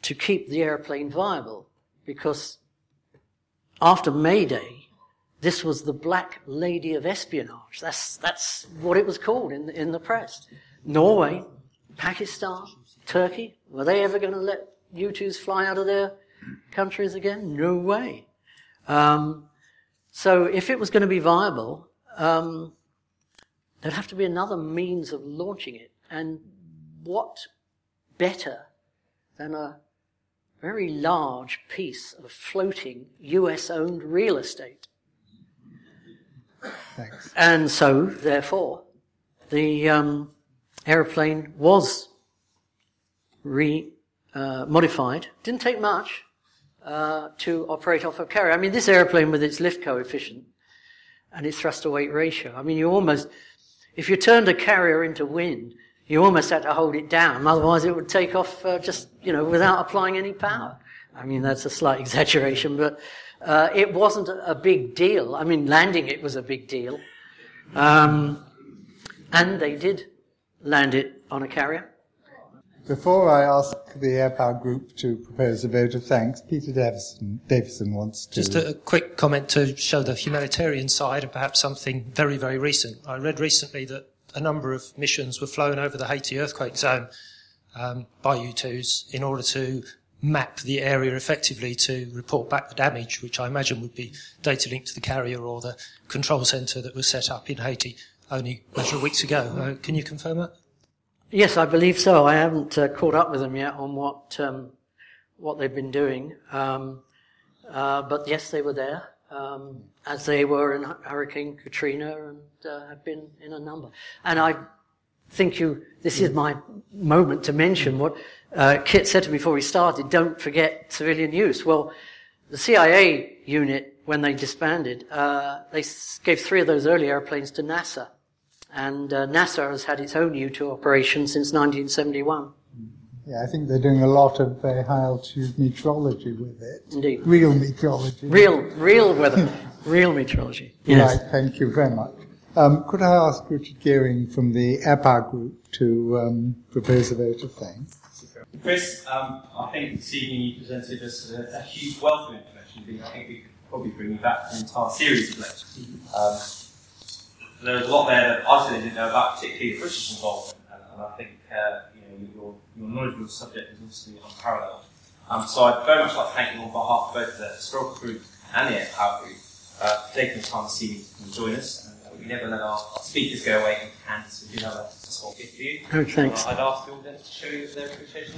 to keep the airplane viable, because after May Day, this was the Black Lady of Espionage. That's that's what it was called in the, in the press. Norway, Pakistan, Turkey. Were they ever going to let U-2s fly out of their countries again? No way. Um, so if it was going to be viable, um, there'd have to be another means of launching it. And what better than a very large piece of floating US owned real estate? Thanks. And so, therefore, the um, aeroplane was re uh, modified. Didn't take much uh, to operate off a carrier. I mean, this airplane with its lift coefficient and its thrust to weight ratio. I mean, you almost, if you turned a carrier into wind, you almost had to hold it down. Otherwise, it would take off uh, just, you know, without applying any power. I mean, that's a slight <laughs> exaggeration, but uh, it wasn't a big deal. I mean, landing it was a big deal. Um, and they did land it on a carrier. Before I ask the Air Power Group to propose a vote of thanks, Peter Davison, Davison wants to. Just a quick comment to show the humanitarian side and perhaps something very, very recent. I read recently that a number of missions were flown over the Haiti earthquake zone um, by U2s in order to map the area effectively to report back the damage, which I imagine would be data linked to the carrier or the control centre that was set up in Haiti only a matter of weeks ago. Uh, can you confirm that? Yes, I believe so. I haven't uh, caught up with them yet on what um, what they've been doing, um, uh, but yes, they were there um, as they were in Hurricane Katrina and uh, have been in a number. And I think you. This is my moment to mention what uh, Kit said to me before we started. Don't forget civilian use. Well, the CIA unit when they disbanded, uh, they gave three of those early airplanes to NASA. And uh, NASA has had its own U2 operation since 1971. Yeah, I think they're doing a lot of very high altitude meteorology with it. Indeed. Real meteorology. Real, real weather. real meteorology. <laughs> Yes. Right, thank you very much. Um, could I ask Richard Gearing from the APA group to um, propose a vote of thanks? Chris, um, I think this evening you presented us a, a huge wealth of information. I think we could probably bring you back an entire series of lectures. Um, there was a lot there that I certainly didn't know about, particularly the British involvement, and, and I think uh, you know, your, your knowledge of the subject is obviously unparalleled. Um, so I'd very much like to thank you on behalf of both the historical group and the Air group uh, for taking the time to see to come join us. And, uh, we never let our speakers go away and handed, so have a small gift for you. Oh, thanks. Uh, I'd ask the audience to show you their appreciation.